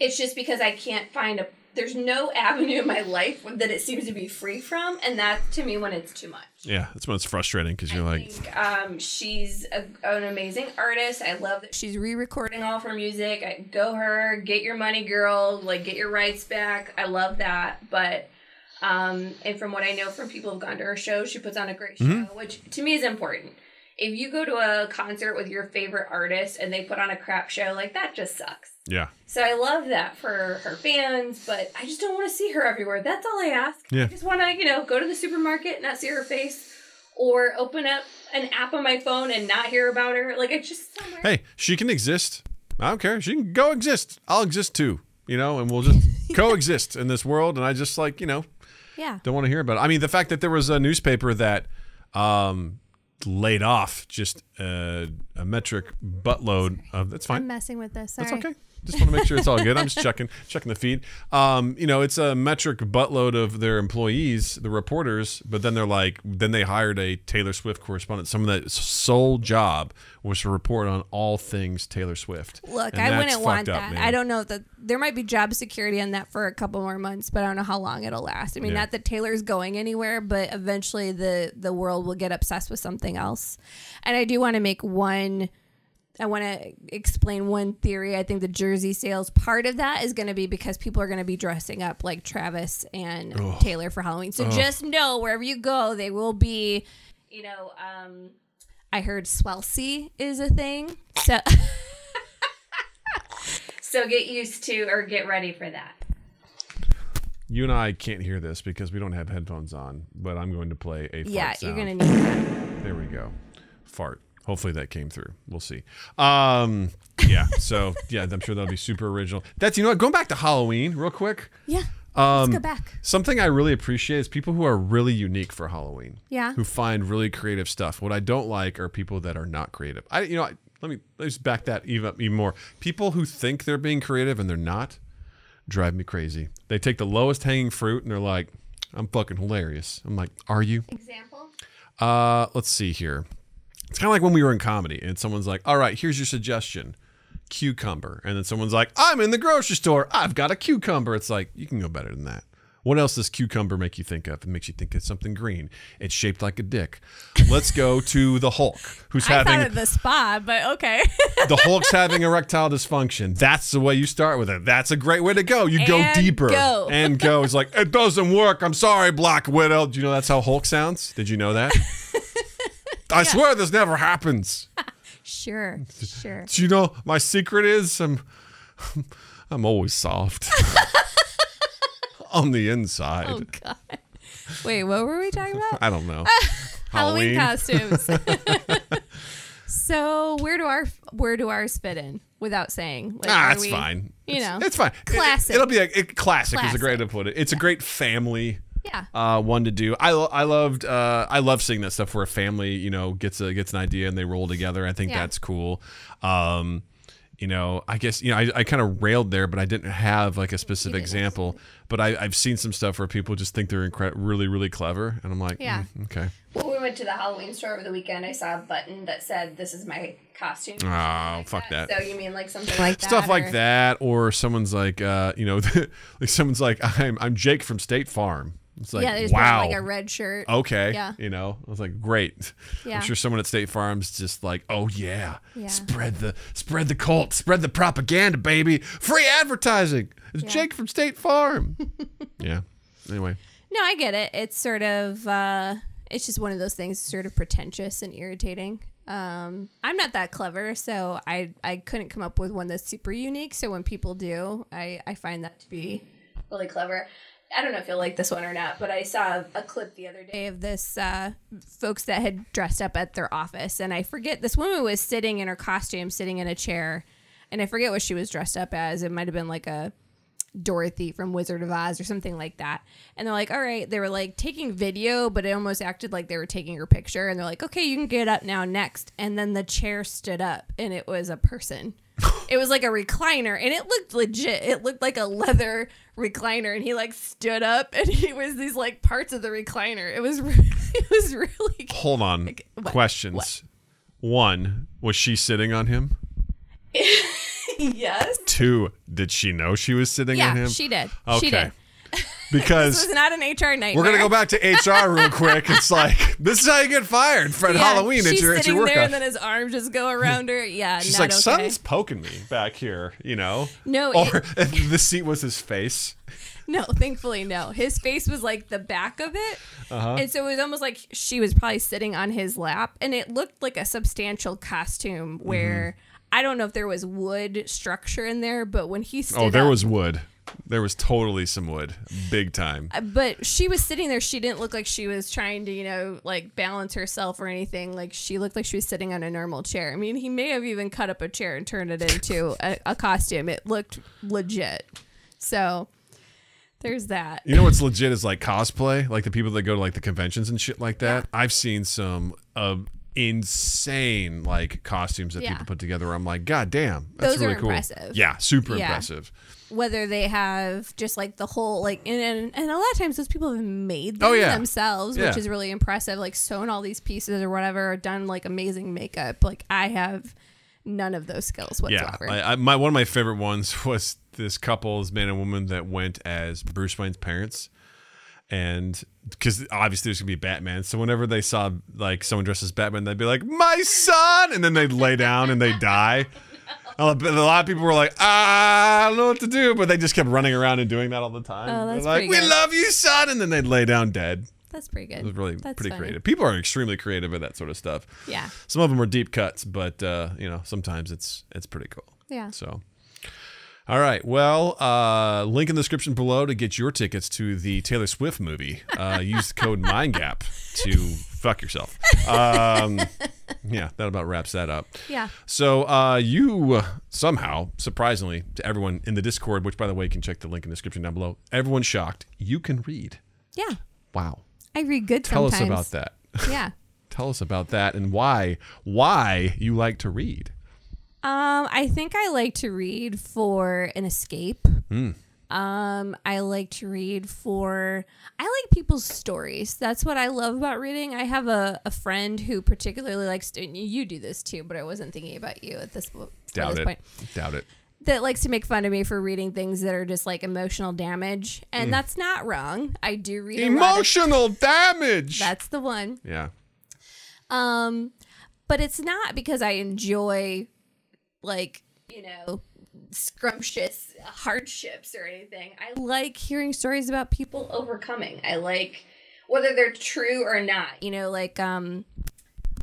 it's just because I can't find a there's no avenue in my life that it seems to be free from, and that to me when it's too much. Yeah, that's when it's frustrating because you're I like, think, um, she's a, an amazing artist. I love that she's re-recording all of her music. I, go her, get your money, girl. Like get your rights back. I love that. But um, and from what I know from people who've gone to her show, she puts on a great show, Mm-hmm. which to me is important. If you go to a concert with your favorite artist and they put on a crap show, like that just sucks. yeah, So I love that for her fans, but I just don't want to see her everywhere. That's all I ask. Yeah. I just want to, you know, go to the supermarket, not see her face, or open up an app on my phone and not hear about her. Like it's just somewhere. hey, she can exist. I don't care. She can go exist. I'll exist too. You know, and we'll just coexist in this world. And I just like, you know, Yeah. don't want to hear about it. I mean, the fact that there was a newspaper that um, laid off just uh, a metric buttload of. That's fine. I'm messing with this. That's okay. Just want to make sure it's all good. I'm just checking checking the feed. Um, you know, it's a metric buttload of their employees, the reporters, but then they're like, then they hired a Taylor Swift correspondent. Some of that sole job was to report on all things Taylor Swift. Look, And I wouldn't want up, that. man. I don't know that there might be job security on that for a couple more months, but I don't know how long it'll last. I mean, Yeah. not that Taylor's going anywhere, but eventually the the world will get obsessed with something else. And I do want to make one. I want to explain one theory. I think the jersey sales part of that is going to be because people are going to be dressing up like Travis and Taylor for Halloween. So just know wherever you go, they will be, you know, um, I heard swelsey is a thing. So So get used to or get ready for that. You and I can't hear this because we don't have headphones on, but I'm going to play a fart Yeah, sound. you're gonna need that. There we go. Fart. Hopefully that came through. We'll see. Um, yeah. So yeah, I'm sure that'll be super original. That's you know what. Going back to Halloween real quick. Yeah. Um, Let's go back. Something I really appreciate is people who are really unique for Halloween. Yeah. Who find really creative stuff. What I don't like are people that are not creative. I you know I, let me let's back that even up even more. People who think they're being creative and they're not drive me crazy. They take the lowest hanging fruit and they're like, "I'm fucking hilarious." I'm like, "Are you?" Example. Uh, let's see here. It's kind of like when we were in comedy and someone's like, "All right, here's your suggestion." Cucumber. And then someone's like, "I'm in the grocery store. I've got a cucumber." It's like, "You can go better than that." What else does cucumber make you think of? It makes you think it's something green. It's shaped like a dick. Let's go to the Hulk, who's I having of the spa, but okay. the Hulk's having erectile dysfunction. That's the way you start with it. That's a great way to go. You go deeper go. and go. It's like it doesn't work. I'm sorry, Black Widow. Do you know that's how Hulk sounds? Did you know that? I swear this never happens. sure. Sure. Do you know my secret is I'm I'm always soft on the inside. Oh God. Wait, what were we talking about? I don't know. Halloween costumes. so where do our where do ours fit in without saying? Like, Ah, it's we- fine. you It's- know, it's fine. Classic. It, will be a it, classic, is a great way to put it. It's a great family Yeah. uh, one to do. I, I loved uh, I love seeing that stuff where a family you know gets a gets an idea and they roll together. I think Yeah. that's cool. Um, you know, I guess you know I, I kind of railed there, but I didn't have like a specific didn't example. But I, I've seen some stuff where people just think they're incre- really really clever, and I'm like, Yeah. "Mm, okay, Well, we went to the Halloween store over the weekend. I saw a button that said, "This is my costume." oh fuck that. So you mean like something like that? Stuff like or- that, or someone's like, uh, you know, like someone's like, I'm I'm Jake from State Farm. It's like, yeah, they just wow, like a red shirt. okay. Yeah. You know, I was like, great. Yeah. I'm sure someone at State Farm's just like, oh yeah, Yeah. spread the spread the cult, spread the propaganda, baby. Free advertising. It's Yeah. Jake from State Farm. yeah. Anyway, No, I get it. It's sort of uh it's just one of those things sort of pretentious and irritating. Um I'm not that clever, so I I couldn't come up with one that's super unique. So when people do, I I find that to be really clever. I don't know if you'll like this one or not, but I saw a clip the other day of this uh, folks that had dressed up at their office, and I forget this woman was sitting in her costume, sitting in a chair, and I forget what she was dressed up as. It might have been like a Dorothy from Wizard of Oz or something like that. And they're like, all right, they were like taking video, but it almost acted like they were taking her picture. And they're like, okay, you can get up now, next. And then the chair stood up and it was a person. It was like a recliner and it looked legit. It looked like a leather recliner. And he like stood up and he was these like parts of the recliner. It was, it was really hold on. what? Questions. One, was she sitting on him? yes. Two, did she know she was sitting on Yeah, him? she did. Okay. She did. Because This was not an HR nightmare. We're gonna go back to HR real quick. It's like this is how you get fired for Yeah, Halloween. She's your sitting your there, and then his arms just go around her. Yeah, She's like, okay. something's poking me back here, you know. No, or it- the seat was his face. No, thankfully, no. His face was like the back of it. Uh-huh. And so it was almost like she was probably sitting on his lap. And it looked like a substantial costume Mm-hmm. where I don't know if there was wood structure in there, but when he stood Oh, there up- was wood. There was totally some wood, big time. uh, But she was sitting there. She didn't look like she was trying to, you know, like balance herself or anything. Like she looked like she was sitting on a normal chair. I mean, he may have even cut up a chair and turned it into a, a costume. It looked legit. So there's that. You know what's legit is like cosplay, like the people that go to like the conventions and shit like that. I've seen some uh, insane like costumes that Yeah. people put together. Where I'm like, God damn, that's Those are really cool. impressive. Yeah, super Yeah. impressive. Whether they have just like the whole like and, and, and a lot of times those people have made oh, them Oh, yeah. themselves Yeah. which is really impressive like sewn all these pieces or whatever or done like amazing makeup like i have none of those skills whatsoever Yeah, I, I, my one of my favorite ones was this couple, this man and woman that went as Bruce Wayne's parents, and because obviously there's gonna be Batman, so whenever they saw like someone dressed as Batman, they'd be like, "My son," and then they'd lay down and they die. A lot of people were like, ah, I don't know what to do, but they just kept running around and doing that all the time. Oh, They're that's like, pretty we good. love you, son, and then they'd lay down dead. that's pretty good It was really That's pretty funny. creative. People are extremely creative with that sort of stuff. yeah Some of them are deep cuts, but uh, you know, sometimes it's it's pretty cool. yeah So, all right. Well, uh, link in the description below to get your tickets to the Taylor Swift movie. Uh, use the code MindGap to fuck yourself. Um, yeah, that about wraps that up. yeah So, uh, you somehow, surprisingly to everyone in the Discord, which by the way, you can check the link in the description down below, everyone's shocked. You can read. yeah Wow. i read good Tell sometimes us about that. yeah Tell us about that and why why you like to read. Um, I think I like to read for an escape. Hmm. Um, I like to read for I like people's stories. That's what I love about reading. I have a, a friend who particularly likes to you do this too, but I wasn't thinking about you at this, Doubt this it. point. Doubt it. That likes to make fun of me for reading things that are just like emotional damage. And Hmm. that's not wrong. I do read lot of- Emotional damage. that's the one. yeah. Um, but it's not because I enjoy like, you know, scrumptious hardships or anything. I like hearing stories about people overcoming. I like whether they're true or not. You know, like um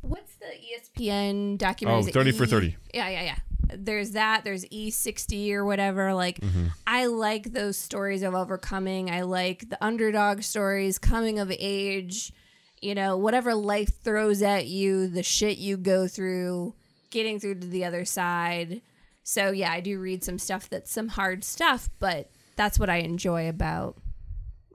what's the ESPN documentary? Oh, Is it 30 for E- 30. Yeah, yeah, yeah. There's that. There's E60 or whatever. Like, I like those stories of overcoming. I like the underdog stories, coming of age, you know, whatever life throws at you, the shit you go through, getting through to the other side. So, yeah, I do read some stuff that's some hard stuff, but that's what I enjoy about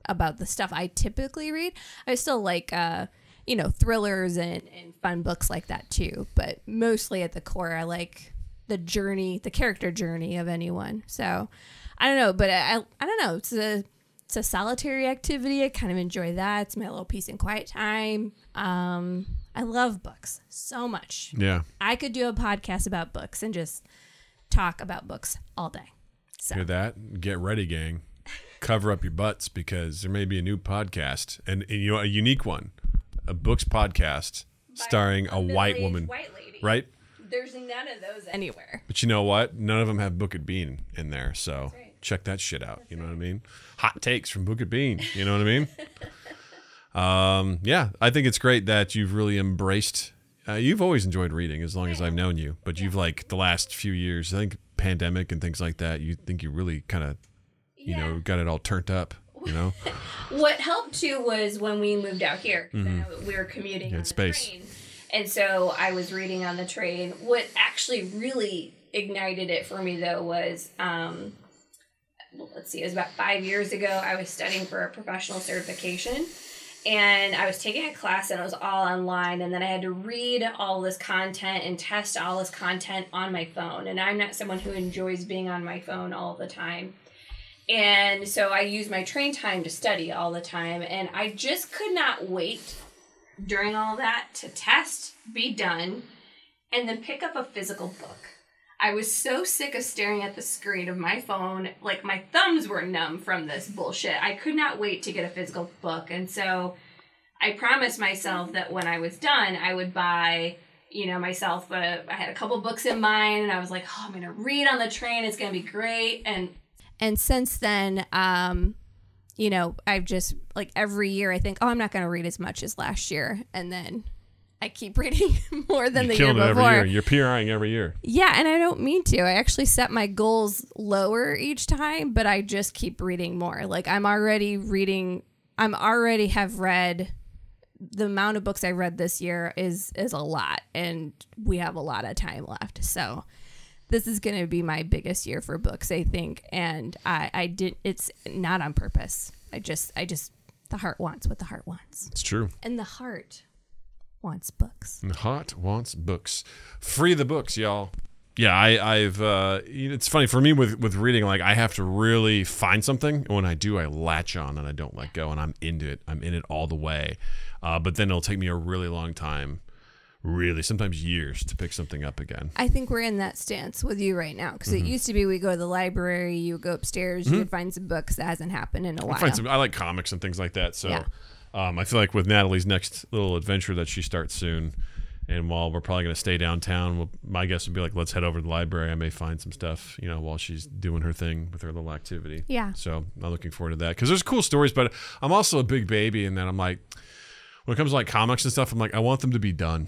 about the stuff I typically read. I still like uh you know thrillers and, and fun books like that too, but mostly at the core I like the journey, the character journey of anyone. So I don't know, but I I don't know. It's a it's a solitary activity. I kind of enjoy that. It's my little peace and quiet time. Um, I love books so much. Yeah. I could do a podcast about books and just talk about books all day. So Hear that? Get ready, gang. Cover up your butts because there may be a new podcast and, and you know a unique one, a books podcast starring a, white woman, white lady. right? There's none of those anywhere. But you know what? None of them have Book It Bean in there, so right. check that shit out. you know what I mean? Hot takes from Book It Bean. You know what I mean? um, yeah, I think it's great that you've really embraced. Uh, you've always enjoyed reading as long as I've known you, but you've like the last few years, I think pandemic and things like that. You think you really kind of, you know, got it all turned up. You know, What helped too was when we moved out here. Know we were commuting the space. train, and so I was reading on the train. What actually really ignited it for me though was, um, let's see, it was about five years ago. I was studying for a professional certification. And I was taking a class and it was all online, and then I had to read all this content and test all this content on my phone. And I'm not someone who enjoys being on my phone all the time. And so I use my train time to study all the time. And I just could not wait during all that to test, be done, and then pick up a physical book. I was so sick of staring at the screen of my phone. Like my thumbs were numb from this bullshit. I could not wait to get a physical book. And so I promised myself that when I was done, I would buy, you know, myself but I had a couple books in mind and I was like, oh, I'm going to read on the train. It's going to be great. And and since then, um, you know, I've just like every year I think, oh, I'm not going to read as much as last year, and then I keep reading more than you the year before. every year. You're PRing every year. Yeah, and I don't mean to. I actually set my goals lower each time, but I just keep reading more. Like I'm already reading. I'm already have read. The amount of books I read this year is is a lot, and we have a lot of time left. So this is going to be my biggest year for books, I think. And I, I did. It's not on purpose. I just, I just, the heart wants what the heart wants, It's true. and the heart wants books. Hot wants books. Free the books, y'all. Yeah, I, I've. Uh, it's funny for me with with reading. Like, I have to really find something. And when I do, I latch on and I don't let go, and I'm into it. I'm in it all the way. Uh, but then it'll take me a really long time, really sometimes years, to pick something up again. I think we're in that stance with you right now because Mm-hmm. it used to be we go to the library, you would go upstairs, you would find some books that hasn't happened in a while. I find some. I like comics and things like that. So, Yeah. Um, I feel like with Natalie's next little adventure that she starts soon, and while we're probably going to stay downtown, we'll, my guess would be like, let's head over to the library. I may find some stuff, you know, while she's doing her thing with her little activity. Yeah. So I'm looking forward to that because there's cool stories, but I'm also a big baby, and then I'm like, when it comes to like comics and stuff, I'm like, I want them to be done.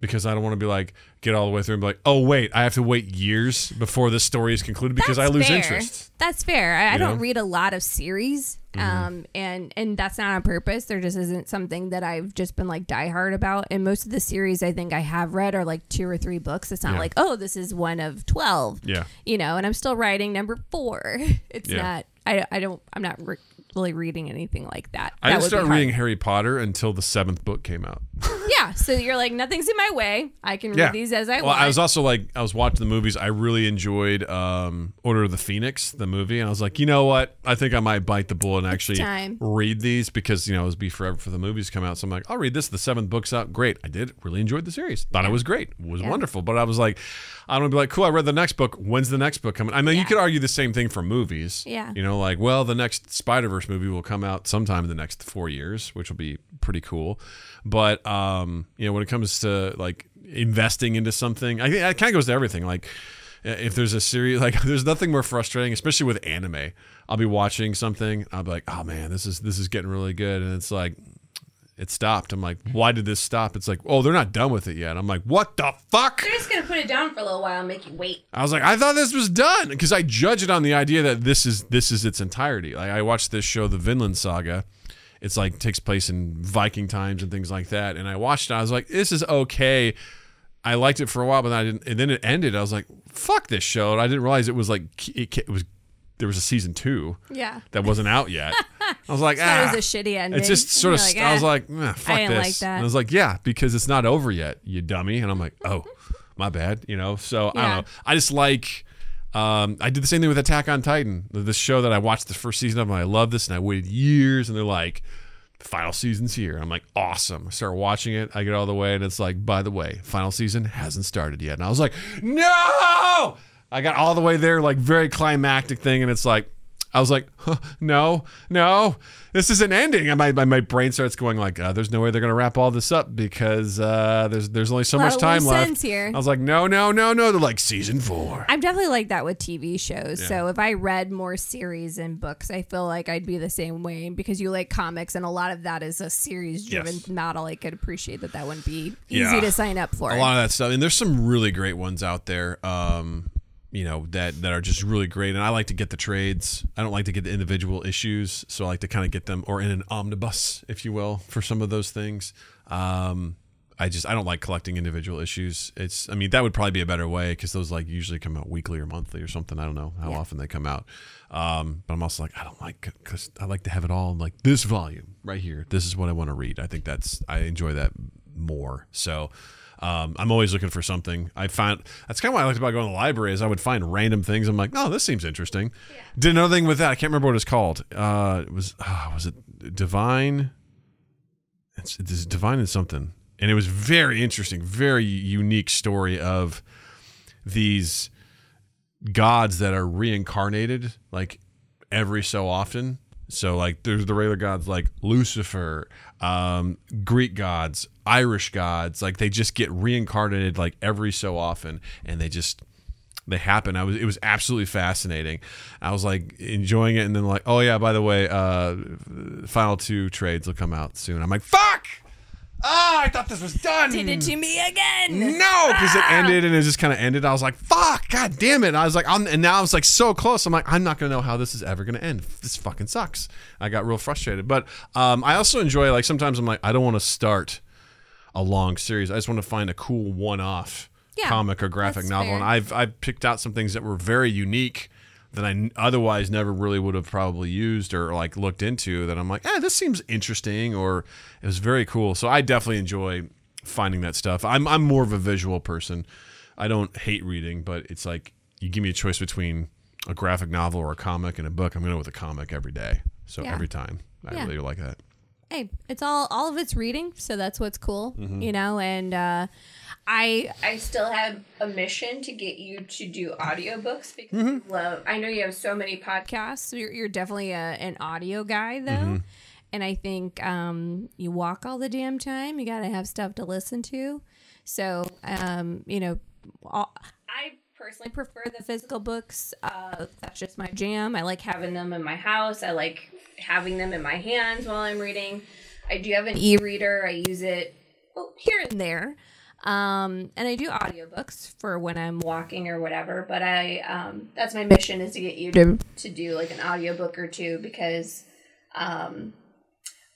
Because I don't want to be like get all the way through and be like, oh wait, I have to wait years before this story is concluded because I lose fair. interest. That's fair. I, I don't? Mm-hmm. read a lot of series, um, and and that's not on purpose. There just isn't something that I've just been like diehard about. And most of the series I think I have read are like two or three books. It's not Yeah. like oh, this is one of twelve. Yeah. you know. And I'm still writing number four. It's Yeah. not. I I don't. I'm not re- really reading anything like that. I That didn't start reading Harry Potter until the seventh book came out. Yeah, so you're like nothing's in my way. I can read Yeah. these as I well, want. I was also like, I was watching the movies. I really enjoyed um, Order of the Phoenix, the movie, and I was like, you know what? I think I might bite the bullet and actually read these because you know it was be forever for the movies to come out. So I'm like, I'll read this. The seventh book's out. Great. I did. Really enjoyed the series. Thought it was great. It was Yeah. wonderful. But I was like, I don't be like, cool. I read the next book. When's the next book coming? I mean, you could argue the same thing for movies. Yeah. You know, like, well, the next Spider Verse movie will come out sometime in the next four years, which will be pretty cool. But um, you know, when it comes to like investing into something, I think it kind of goes to everything. Like, if there's a series, like, there's nothing more frustrating, especially with anime. I'll be watching something, I'll be like, oh man, this is this is getting really good, and it's like. It stopped. I'm like, why did this stop? It's like, oh, they're not done with it yet. I'm like, what the fuck? They're just gonna put it down for a little while and make you wait. I was like, I thought this was done because I judge it on the idea that this is this is its entirety. Like I watched this show, the Vinland Saga. It's like takes place in Viking times and things like that. And I watched it. I was like, this is okay. I liked it for a while, but then I didn't. And then it ended. I was like, fuck this show. And I didn't realize it was like it, it was. There was a season two Yeah. that wasn't out yet. I was like, ah. it was a shitty ending. It just sort of. Like, I was "Ah." like, "Meh, fuck didn't this. like that. And I was like, yeah, because it's not over yet, you dummy. And I'm like, oh, my bad. You know. So I don't know. I just like. Um, I did the same thing with Attack on Titan, this show that I watched the first season of, and I love this, and I waited years, and they're like, final season's here. I'm like, awesome. I start watching it, I get all the way, and it's like, by the way, final season hasn't started yet. And I was like, no! I got all the way there, like very climactic thing, and it's like, I was like, huh, no, no, this isn't ending. And my, my, my brain starts going like, uh, there's no way they're gonna wrap all this up because uh, there's there's only so Lot much time left. here. I was like, no, no, no, no. They're like season four. I'm definitely like that with TV shows. So if I read more series and books, I feel like I'd be the same way because you like comics and a lot of that is a series driven Yes. model. I could appreciate that that wouldn't be easy Yeah. to sign up for. a lot of that stuff and there's some really great ones out there um you know that that are just really great. And i like to get the trades. I don't like to get the individual issues. So i like to kind of get them or in an omnibus if you will for some of those things. Um i just i don't like collecting individual issues. It's i mean that would probably be a better way because those like usually come out weekly or monthly or something. I don't know how Yeah. often they come out. Um but i'm also like i don't like because i like to have it all in like this volume right here. This is what i want to read. I think that's i enjoy that more. So um, I'm always looking for something. I found that's kind of what I liked about going to the library is I would find random things. I'm like, oh, this seems interesting. Did another thing with that. I can't remember what it's called. Uh, it was uh, was it Divine? It's, it's Divine and something, and it was very interesting, very unique story of these gods that are reincarnated like every so often. So like there's the regular gods like Lucifer, um, Greek gods, Irish gods, like they just get reincarnated like every so often and they just they happen. I was it was absolutely fascinating. I was like enjoying it and then like, oh yeah, by the way, uh final two trades will come out soon. I'm like, fuck! Ah, I thought this was done. Did it to me again. No, because it ended and it just kind of ended. I was like, "Fuck, god damn it!" And I was like, I'm, and now I was like so close. I'm like, I'm not gonna know how this is ever gonna end. This fucking sucks. I got real frustrated, but um, I also enjoy like sometimes I'm like, I don't want to start a long series. I just want to find a cool one-off Yeah, comic or graphic that's novel, fair. and I've I've picked out some things that were very unique that I otherwise never really would have probably used or like looked into. That I'm like, eh, this seems interesting, or it was very cool. So I definitely enjoy finding that stuff. I'm I'm more of a visual person. I don't hate reading, but it's like you give me a choice between a graphic novel or a comic and a book. I'm going to go with a comic every day. So Yeah. every time, I Yeah. really like that. hey, it's all all of it's reading, so that's what's cool, Mm-hmm. you know. And uh, I I still have a mission to get you to do audiobooks because Mm-hmm. you love. I know you have so many podcasts. So you're, you're definitely a, an audio guy though. Mm-hmm. And I think um, you walk all the damn time. You got to have stuff to listen to. So, um, you know, all, I personally prefer the physical books. Uh, that's just my jam. I like having them in my house. I like having them in my hands while I'm reading. I do have an e-reader. I use it well, here and there. Um, and I do audiobooks for when I'm walking or whatever. But I, um, that's my mission is to get you to, to do like an audiobook or two because, um,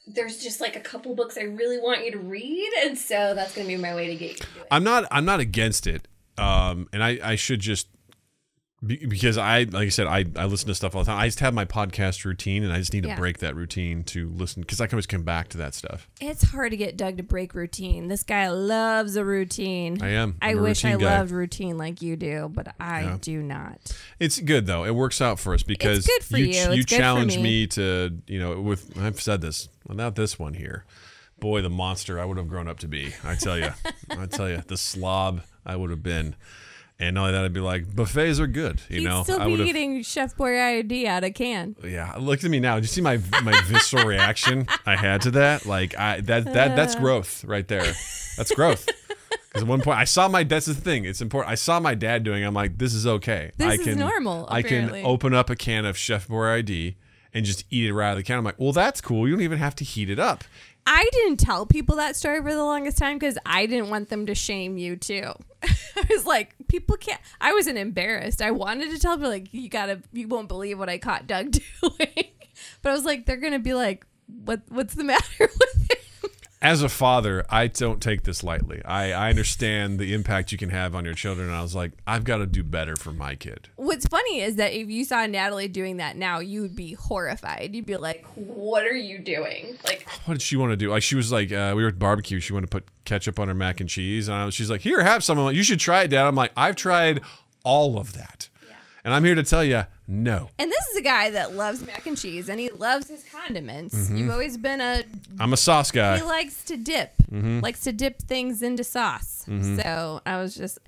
there's just like a couple books I really want you to read. And so that's going to be my way to get you to do it. I'm not I'm not against it. Um, and I I should just be, because I like I said I I listen to stuff all the time. I just have my podcast routine, and I just need to Yeah. break that routine to listen because I can always come back to that stuff. It's hard to get Doug to break routine. This guy loves a routine. I am. I I'm wish I guy. loved routine like you do, but I Yeah. do not. It's good though. It works out for us because good for you you. It's you challenge me. me to you know with I've said this without this one here. Boy, the monster I would have grown up to be. I tell you, I tell you, the slob I would have been. And not only that, I'd be like, buffets are good. You He'd know, still I be would have eating Chef Boyardee out of can. Yeah, look at me now. Did you see my my visceral reaction I had to that? Like I that that that's Uh. growth right there. That's growth. Because at one point I saw my that's the thing. It's important. I saw my dad doing. it. I'm like, this is okay. This I is can normal, I can apparently. open up a can of Chef Boyardee and just eat it right out of the can. I'm like, well, that's cool. You don't even have to heat it up. I didn't tell people that story for the longest time because I didn't want them to shame you too. I was like, people can't. I wasn't embarrassed. I wanted to tell people like, you gotta, you won't believe what I caught Doug doing. but I was like, they're gonna be like, what, what's the matter with him? As a father, I don't take this lightly. I, I understand the impact you can have on your children. And I was like, I've got to do better for my kid. What's funny is that if you saw Natalie doing that now, you would be horrified. You'd be like, what are you doing? Like, what did she want to do? Like she was like, uh, we were at barbecue. She wanted to put ketchup on her mac and cheese, and I was, she's like, "Here, have some." I'm like, you should try it, Dad. I'm like, I've tried all of that, and I'm here to tell you, no. and this is a guy that loves mac and cheese and he loves his condiments. Mm-hmm. You've always been a I'm a sauce guy. he likes to dip Mm-hmm. likes to dip things into sauce so i was just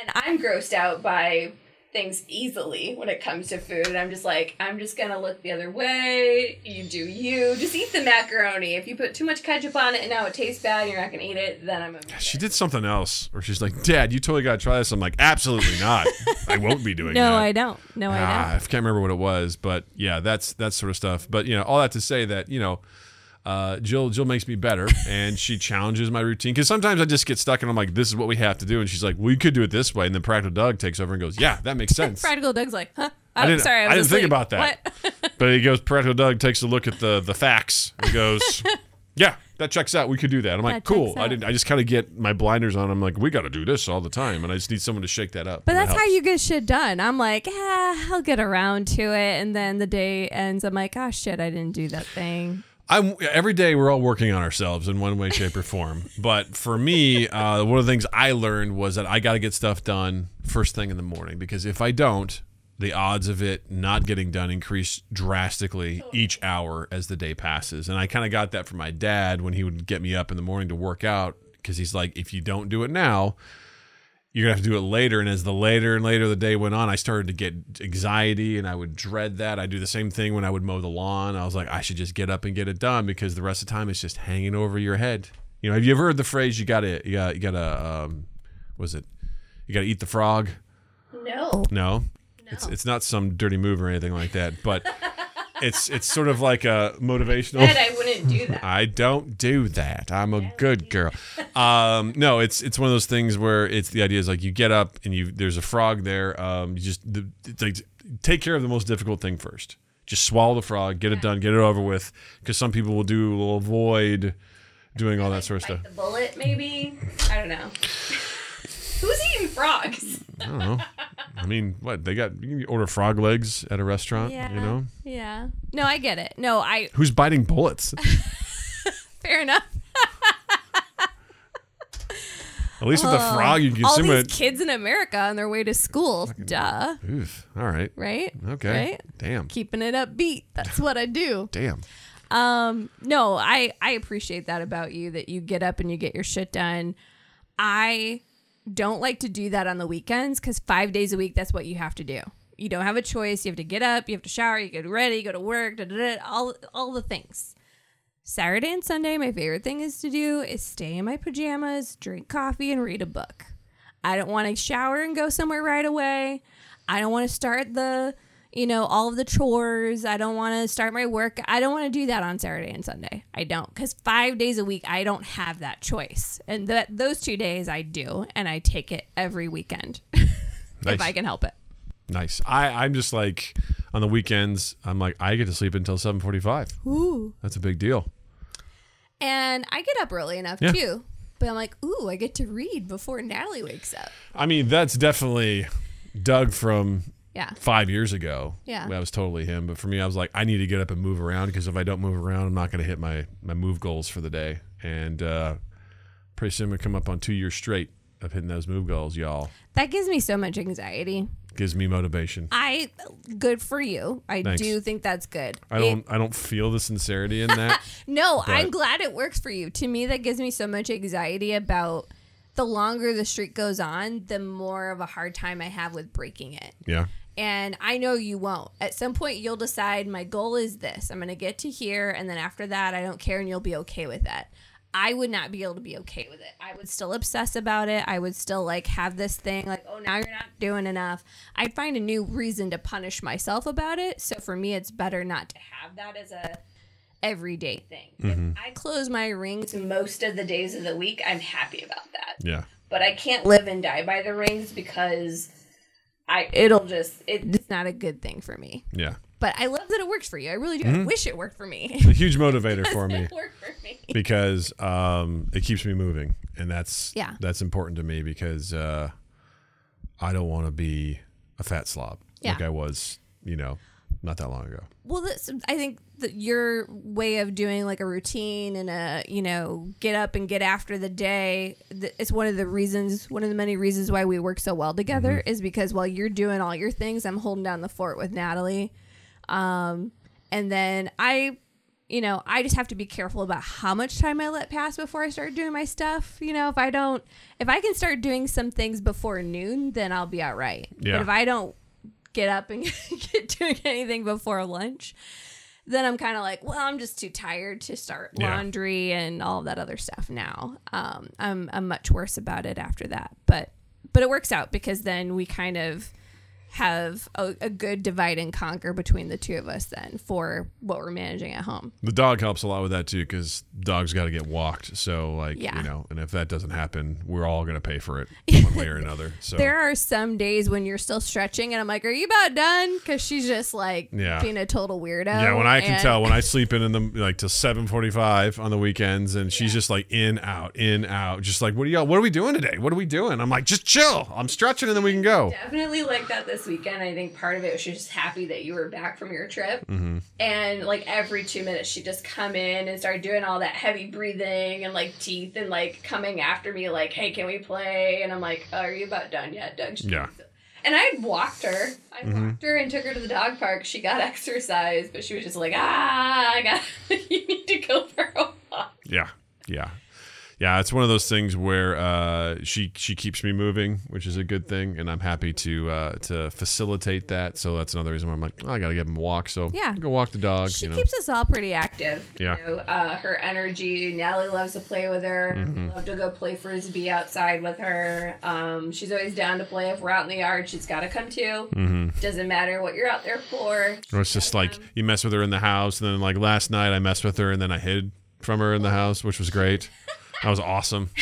and i'm grossed out by things easily when it comes to food and i'm just like i'm just gonna look the other way you do you just eat the macaroni if you put too much ketchup on it and now it tastes bad and you're not gonna eat it then i'm a She did something else, where she's like, "Dad, you totally got to try this." I'm like, "Absolutely not. I won't be doing no that." i don't no i Ah, I don't can't remember what it was, but yeah, that's that sort of stuff. But you know, all that to say that you know, uh, Jill Jill makes me better, and she challenges my routine because sometimes I just get stuck and I'm like, this is what we have to do, and she's like, we could do it this way, and then Practical Doug takes over and goes, yeah, that makes sense. practical doug's like huh oh, I didn't, sorry I, I, didn't think about that. But he goes, Practical Doug takes a look at the the facts and goes, yeah, that checks out. We could do that. I'm like, That cool. I didn't. I just kind of get my blinders on. I'm like, we got to do this all the time, and I just need someone to shake that up. But that's how you get shit done. I'm like, ah, I'll get around to it. And then the day ends. I'm like, oh shit, I didn't do that thing. I'm every day we're all working on ourselves in one way, shape, or form. But for me, uh, one of the things I learned was that I got to get stuff done first thing in the morning because if I don't, the odds of it not getting done increase drastically each hour as the day passes. And I kind of got that from my dad when he would get me up in the morning to work out because he's like, if you don't do it now, you're gonna have to do it later. And as the later and later the day went on, I started to get anxiety and I would dread that. I do the same thing when I would mow the lawn. I was like, I should just get up and get it done because the rest of the time it's just hanging over your head. You know, have you ever heard the phrase you gotta you got you gotta um was it you gotta eat the frog? No. No. No. It's it's not some dirty move or anything like that, but it's it's sort of like a motivational Ed, I wouldn't do that. I don't do that. I'm a good girl. Um, no, it's it's one of those things where it's the idea is like you get up and you there's a frog there. Um, you just the, like take care of the most difficult thing first. Just swallow the frog, get it done, get it over with. Because some people will do will avoid doing all that sort of stuff. the bullet, maybe? I don't know. Who's eating frogs? I don't know. I mean, what they got? You can order frog legs at a restaurant. You know, Yeah. No, I get it. No, I who's biting bullets? fair enough. At least with the frog, you can All consume these it. kids in America on their way to school. Duh. Oof. All right. Right? Okay. Right? Damn. Keeping it upbeat. That's what I do. Damn. Um, no, I I appreciate that about you that you get up and you get your shit done. I don't like to do that on the weekends because five days a week that's what you have to do. You don't have a choice. You have to get up, you have to shower, you get ready, go to work, da, da, da, all all the things. Saturday and Sunday, my favorite thing is to do is stay in my pajamas, drink coffee, and read a book. I don't want to shower and go somewhere right away. I don't want to start the, you know, all of the chores. I don't want to start my work. I don't want to do that on Saturday and Sunday. I don't because five days a week I don't have that choice, and that those two days I do, and I take it every weekend Nice. if I can help it. Nice. I I'm just like on the weekends. I'm like I get to sleep until 7:45. Ooh. That's a big deal. And I get up early enough Yeah. too. But I'm like, ooh, I get to read before Natalie wakes up. I mean, that's definitely Doug from Yeah. five years ago. Yeah. That was totally him. But for me, I was like, I need to get up and move around because if I don't move around, I'm not going to hit my, my move goals for the day. And uh, pretty soon to come up on two years straight of hitting those move goals, y'all. That gives me so much anxiety. Gives me motivation. I good for you. I Thanks. do think that's good. I don't I don't feel the sincerity in that. No, I'm glad it works for you. To me, that gives me so much anxiety about the longer the streak goes on, the more of a hard time I have with breaking it. yeah. And I know you won't. At some point, you'll decide my goal is this. I'm going to get to here. And then after that, I don't care. And you'll be okay with that. I would not be able to be okay with it. I would still obsess about it. I would still like have this thing like, oh, now you're not doing enough. I'd find a new reason to punish myself about it. So for me, it's better not to have that as a everyday thing. Mm-hmm. I close my rings most of the days of the week, I'm happy about that Yeah. but I can't live and die by the rings because I it'll just it's not a good thing for me. Yeah. But I love that it works for you. I really do. I wish it worked for me. A huge motivator Mm-hmm. for me. it worked for me. because um, it keeps me moving, and that's Yeah. that's important to me because uh, I don't want to be a fat slob like I was, you know, not that long ago. Well, this, I think that your way of doing like a routine and a you know get up and get after the day th- it's one of the reasons one of the many reasons why we work so well together is because while you're doing all your things i'm holding down the fort with natalie um and then i you know i just have to be careful about how much time i let pass before i start doing my stuff you know if i don't if i can start doing some things before noon then i'll be all right Yeah. but if i don't get up and get doing anything before lunch then I'm kind of like, well, I'm just too tired to start Yeah. laundry and all that other stuff now. Um, I'm I'm much worse about it after that, but but it works out because then we kind of have a, a good divide and conquer between the two of us then for what we're managing at home. The dog helps a lot with that too because dogs got to get walked. So like Yeah. you know, and if that doesn't happen, we're all gonna pay for it one way or another. So There are some days when you're still stretching, and I'm like, "Are you about done?" Because she's just like Yeah. being a total weirdo. yeah, when I can and- tell when I sleep in in the like till seven forty five on the weekends, and she's just like in out in out, just like what are y'all? What are we doing today? What are we doing? I'm like just chill. I'm stretching and then we can go. definitely like that this weekend. I think part of it was she was just happy that you were back from your trip. Mm-hmm. And like every two minutes, she'd just come in and start doing all that heavy breathing and like teeth and like coming after me, like, hey, can we play? And I'm like, are you about done yet, Doug? Yeah. And I walked her. I walked her and took her to the dog park. She got exercise, but she was just like, ah, I got, you need to go for a walk. Yeah, yeah, yeah. It's one of those things where uh, she she keeps me moving, which is a good thing, and I'm happy to uh, to facilitate that. So that's another reason why I'm like, oh, I got to give him a walk. So Yeah. go walk the dog. She you know, keeps us all pretty active. Yeah. You know, uh, her energy. Natalie loves to play with her. Mm-hmm. Love to go play frisbee outside with her. Um, she's always down to play. If we're out in the yard, she's got to come too. Mm-hmm. Doesn't matter what you're out there for. or it's just like you mess with her in the house, and then like last night I messed with her, and then I hid from her in the house, which was great. That was awesome.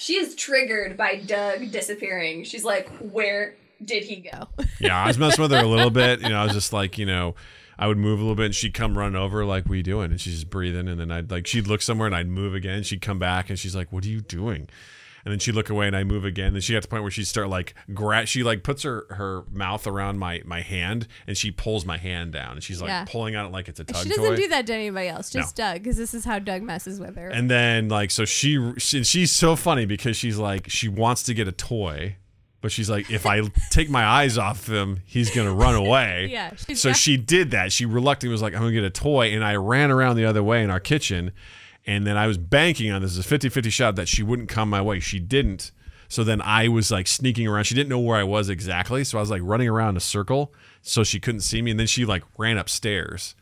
She is triggered by Doug disappearing. She's like, "Where did he go?" Yeah, I was messing with her a little bit. You know, I was just like, you know, I would move a little bit, and she'd come run over, like, "What are you doing?" And she's just breathing, and then I'd like, she'd look somewhere, and I'd move again. She'd come back, and she's like, "What are you doing?" And then she'd look away and I move again. Then she got to the point where she'd start like gra- she like puts her her mouth around my my hand and she pulls my hand down and she's like Yeah. pulling on it like it's a tug She doesn't do that to anybody else, just Doug, because this is how Doug messes with her. And then like so she, she she's so funny because she's like she wants to get a toy, but she's like if I take my eyes off him, he's gonna run away. Yeah, So she did that. She reluctantly was like, I'm gonna get a toy, and I ran around the other way in our kitchen, and then I was banking on this is a 50-50 shot that she wouldn't come my way. She didn't. So then I was like sneaking around. She didn't know where I was exactly, so I was like running around in a circle so she couldn't see me. And then she like ran upstairs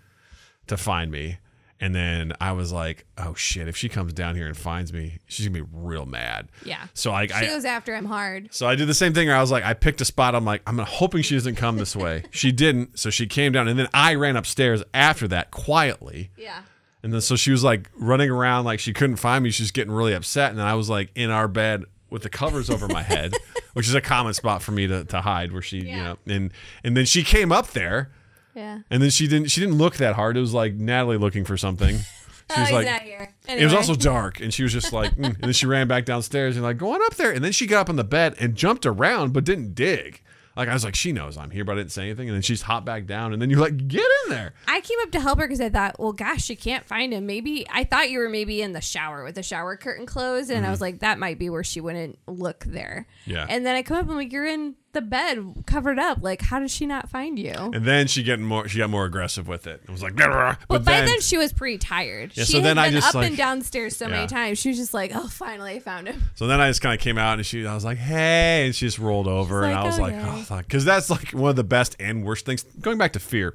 to find me. And then I was like, "Oh shit! If she comes down here and finds me, she's gonna be real mad." yeah. So like, she I goes after him hard. so I did the same thing. Where I was like, I picked a spot. I'm like, I'm hoping she doesn't come this way. she didn't. So she came down, and then I ran upstairs after that quietly. Yeah. And then so she was like running around like she couldn't find me. She's getting really upset. And then I was like in our bed with the covers over my head, which is a common spot for me to, to hide where she, you Yeah. know, and and then she came up there Yeah. and then she didn't she didn't look that hard. It was like Natalie looking for something. She Oh, was he's like not here. it was also dark, and she was just like, mm. and then she ran back downstairs and like going up there, and then she got up on the bed and jumped around, but didn't dig. Like I was like, she knows I'm here, but I didn't say anything, and then she's hopped back down, and then you're like, get in there. I came up to help her because I thought, well, gosh, she can't find him. Maybe I thought you were maybe in the shower with the shower curtain closed, and I was like, that might be where she wouldn't look there. Mm-hmm. Yeah. And then I come up and I'm like, you're in the bed covered up. Like, how did she not find you? And then she getting more, she got more aggressive with it. It was like, "Grr." But, but by then, then, she was pretty tired. Yeah, she so had then I been just, up like- and downstairs so Yeah. many times. She was just like, "Oh, finally, I found him." so then I just kind of came out, and she, I was like, hey, and she just rolled over, and like, I was "Oh, like, yay." oh, fuck, because that's like one of the best and worst things. Going back to fear,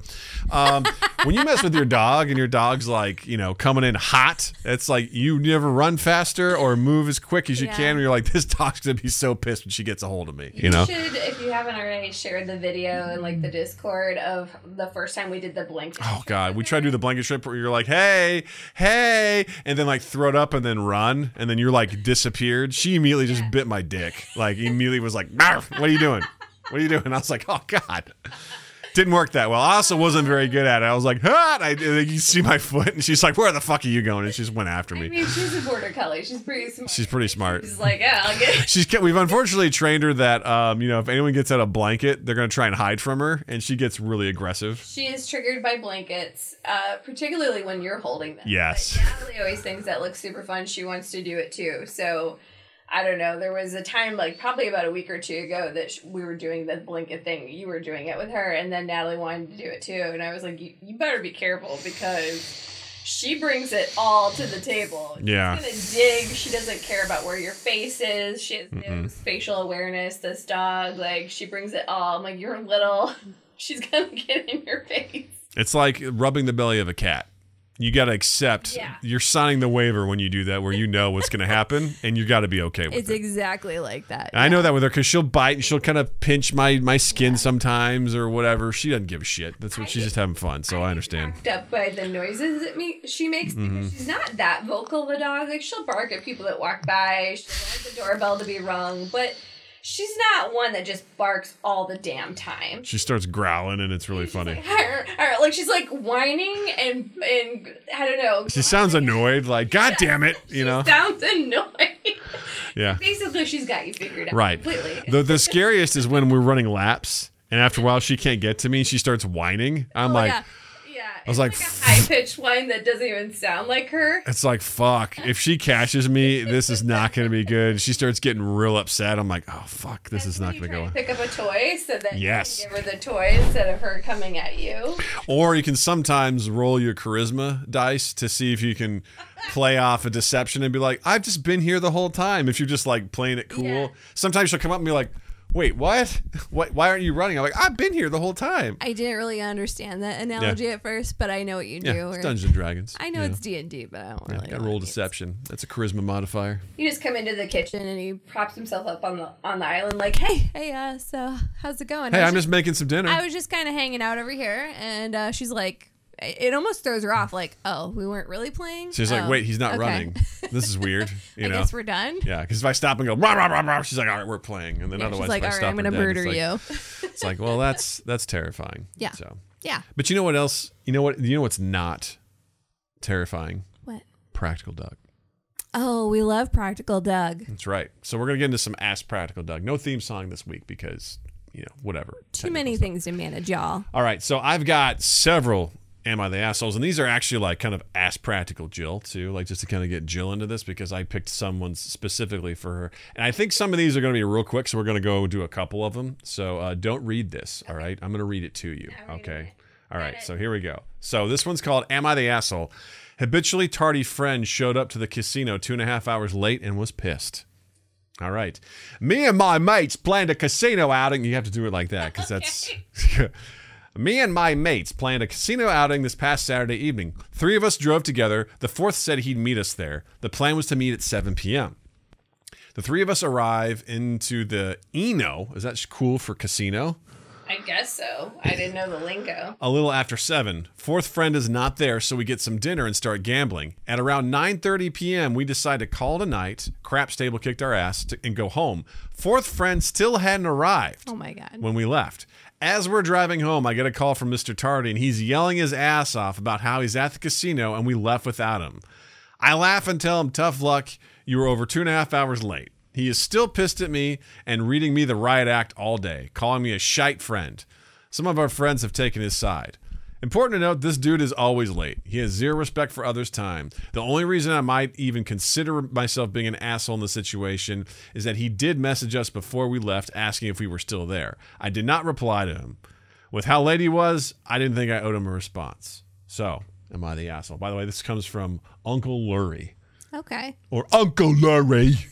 um, when you mess with your dog, and your dog's like, you know, coming in hot, it's like you never run faster or move as quick as you Yeah. can. And you're like, this dog's gonna be so pissed when she gets a hold of me, you know. should, if you haven't already, shared the video and like the Discord of the first time we did the blanket. Oh God, we tried to do the blanket strip where you're like, hey, hey, and then like throw it up and then run, and then you're like disappeared. She immediately just bit my dick. Like immediately was like, what are you doing? What are you doing? I was like, oh God. Didn't work that well. I also wasn't very good at it. I was like, ah, I, you see my foot, and she's like, "Where the fuck are you going?" And she just went after I me. mean, she's a border collie. She's pretty smart. She's pretty smart. She's like, yeah, I'll get. She's we've unfortunately trained her that um, you know if anyone gets out a blanket, they're gonna try and hide from her, and she gets really aggressive. She is triggered by blankets, uh, particularly when you're holding them. Yes. Natalie always thinks that looks super fun. She wants to do it too. So I don't know. There was a time, like probably about a week or two ago, that sh- we were doing the blanket thing. You were doing it with her, and then Natalie wanted to do it too. And I was like, you, better be careful because she brings it all to the table. Yeah. She's gonna dig. She doesn't care about where your face is. She has no spatial awareness. This dog, like, she brings it all. I'm like, you're little. She's gonna get in your face. It's like rubbing the belly of a cat. You got to accept. Yeah. You're signing the waiver when you do that, where you know what's going to happen, and you got to be okay with It's it. It's exactly like that. And I know that with her because she'll bite and she'll kind of pinch my my skin sometimes or whatever. She doesn't give a shit. That's what she's just having fun. So I understand. Up by the noises that me she makes Mm-hmm. she's not that vocal of a dog. Like she'll bark at people that walk by. She'll want the doorbell to be rung, but she's not one that just barks all the damn time. She starts growling and it's really funny. like she's like whining and and I don't know. She sounds annoyed, like God damn it, you know. sounds annoyed. Yeah. Basically, she's got you figured out Right. completely. The the scariest is when we're running laps and after a while she can't get to me. She starts whining. I'm Oh, like, yeah. I was it's like, like a high pitched whine that doesn't even sound like her. it's like fuck. If she catches me, this is not going to be good. She starts getting real upset. I'm like, oh fuck, this is not going to go. Pick up a toy so that Yes. you can give her the toy instead of her coming at you. Or you can sometimes roll your charisma dice to see if you can play off a deception and be like, I've just been here the whole time. If you're just like playing it cool. Yeah. Sometimes she'll come up and be like, Wait, what? What why aren't you running? I'm like, I've been here the whole time. I didn't really understand that analogy at first, but I know what you do. Yeah, it's Dungeons and Dragons. I know you it's D and D, but I don't Yeah, really. gotta know roll what it deception. That's a charisma modifier. You just come into the kitchen and he props himself up on the on the island like. Hey, hey, uh, so how's it going? Hey, I was I'm just making some dinner. I was just kind of hanging out over here, and uh, she's like, it almost throws her off. Like, oh, we weren't really playing. She's like, Oh, wait, he's not okay. running. This is weird. You I know? guess we're done. Yeah, because if I stop and go, rah, rah, rah, rah, she's like, all right, we're playing. And then Yeah, otherwise, she's like, if I all right, I'm gonna dead, murder it's you. like, It's like, well, that's that's terrifying. Yeah. So, yeah. but you know what else? You know what? You know what's not terrifying? What? Practical dog. Oh, we love Practical Doug. That's right. So we're gonna get into some Ask Practical Doug. No theme song this week because you know whatever. Too many things to manage, y'all. All right, so I've got several Am I the Assholes? And these are actually like kind of ass Practical Jill, too, like just to kind of get Jill into this because I picked someone specifically for her. And I think some of these are going to be real quick, so we're going to go do a couple of them. So uh, don't read this, all right? I'm going to read it to you, okay? All right, so here we go. So this one's called Am I the Asshole? Habitually tardy friend showed up to the casino two and a half hours late and was pissed. All right. Me and my mates planned a casino outing. You have to do it like that because that's. Me and my mates planned a casino outing this past Saturday evening. Three of us drove together. The fourth said he'd meet us there. The plan was to meet at 7 p.m. The three of us arrive into the Eno. Is that cool for casino? I guess so. I didn't know the lingo. A little after 7. Fourth friend is not there, so we get some dinner and start gambling. At around 9:30 p.m., we decide to call it a night. Craps table kicked our ass to, and go home. Fourth friend still hadn't arrived Oh my god. when we left. As we're driving home, I get a call from Mr. Tardy, and he's yelling his ass off about how he's at the casino and we left without him. I laugh and tell him, tough luck, you were over two and a half hours late. He is still pissed at me and reading me the riot act all day, calling me a shite friend. Some of our friends have taken his side. Important to note, this dude is always late. He has zero respect for others' time. The only reason I might even consider myself being an asshole in the situation is that he did message us before we left asking if we were still there. I did not reply to him. With how late he was, I didn't think I owed him a response. So, am I the asshole? By the way, this comes from Uncle Lurie. Okay. Or Uncle Lurie.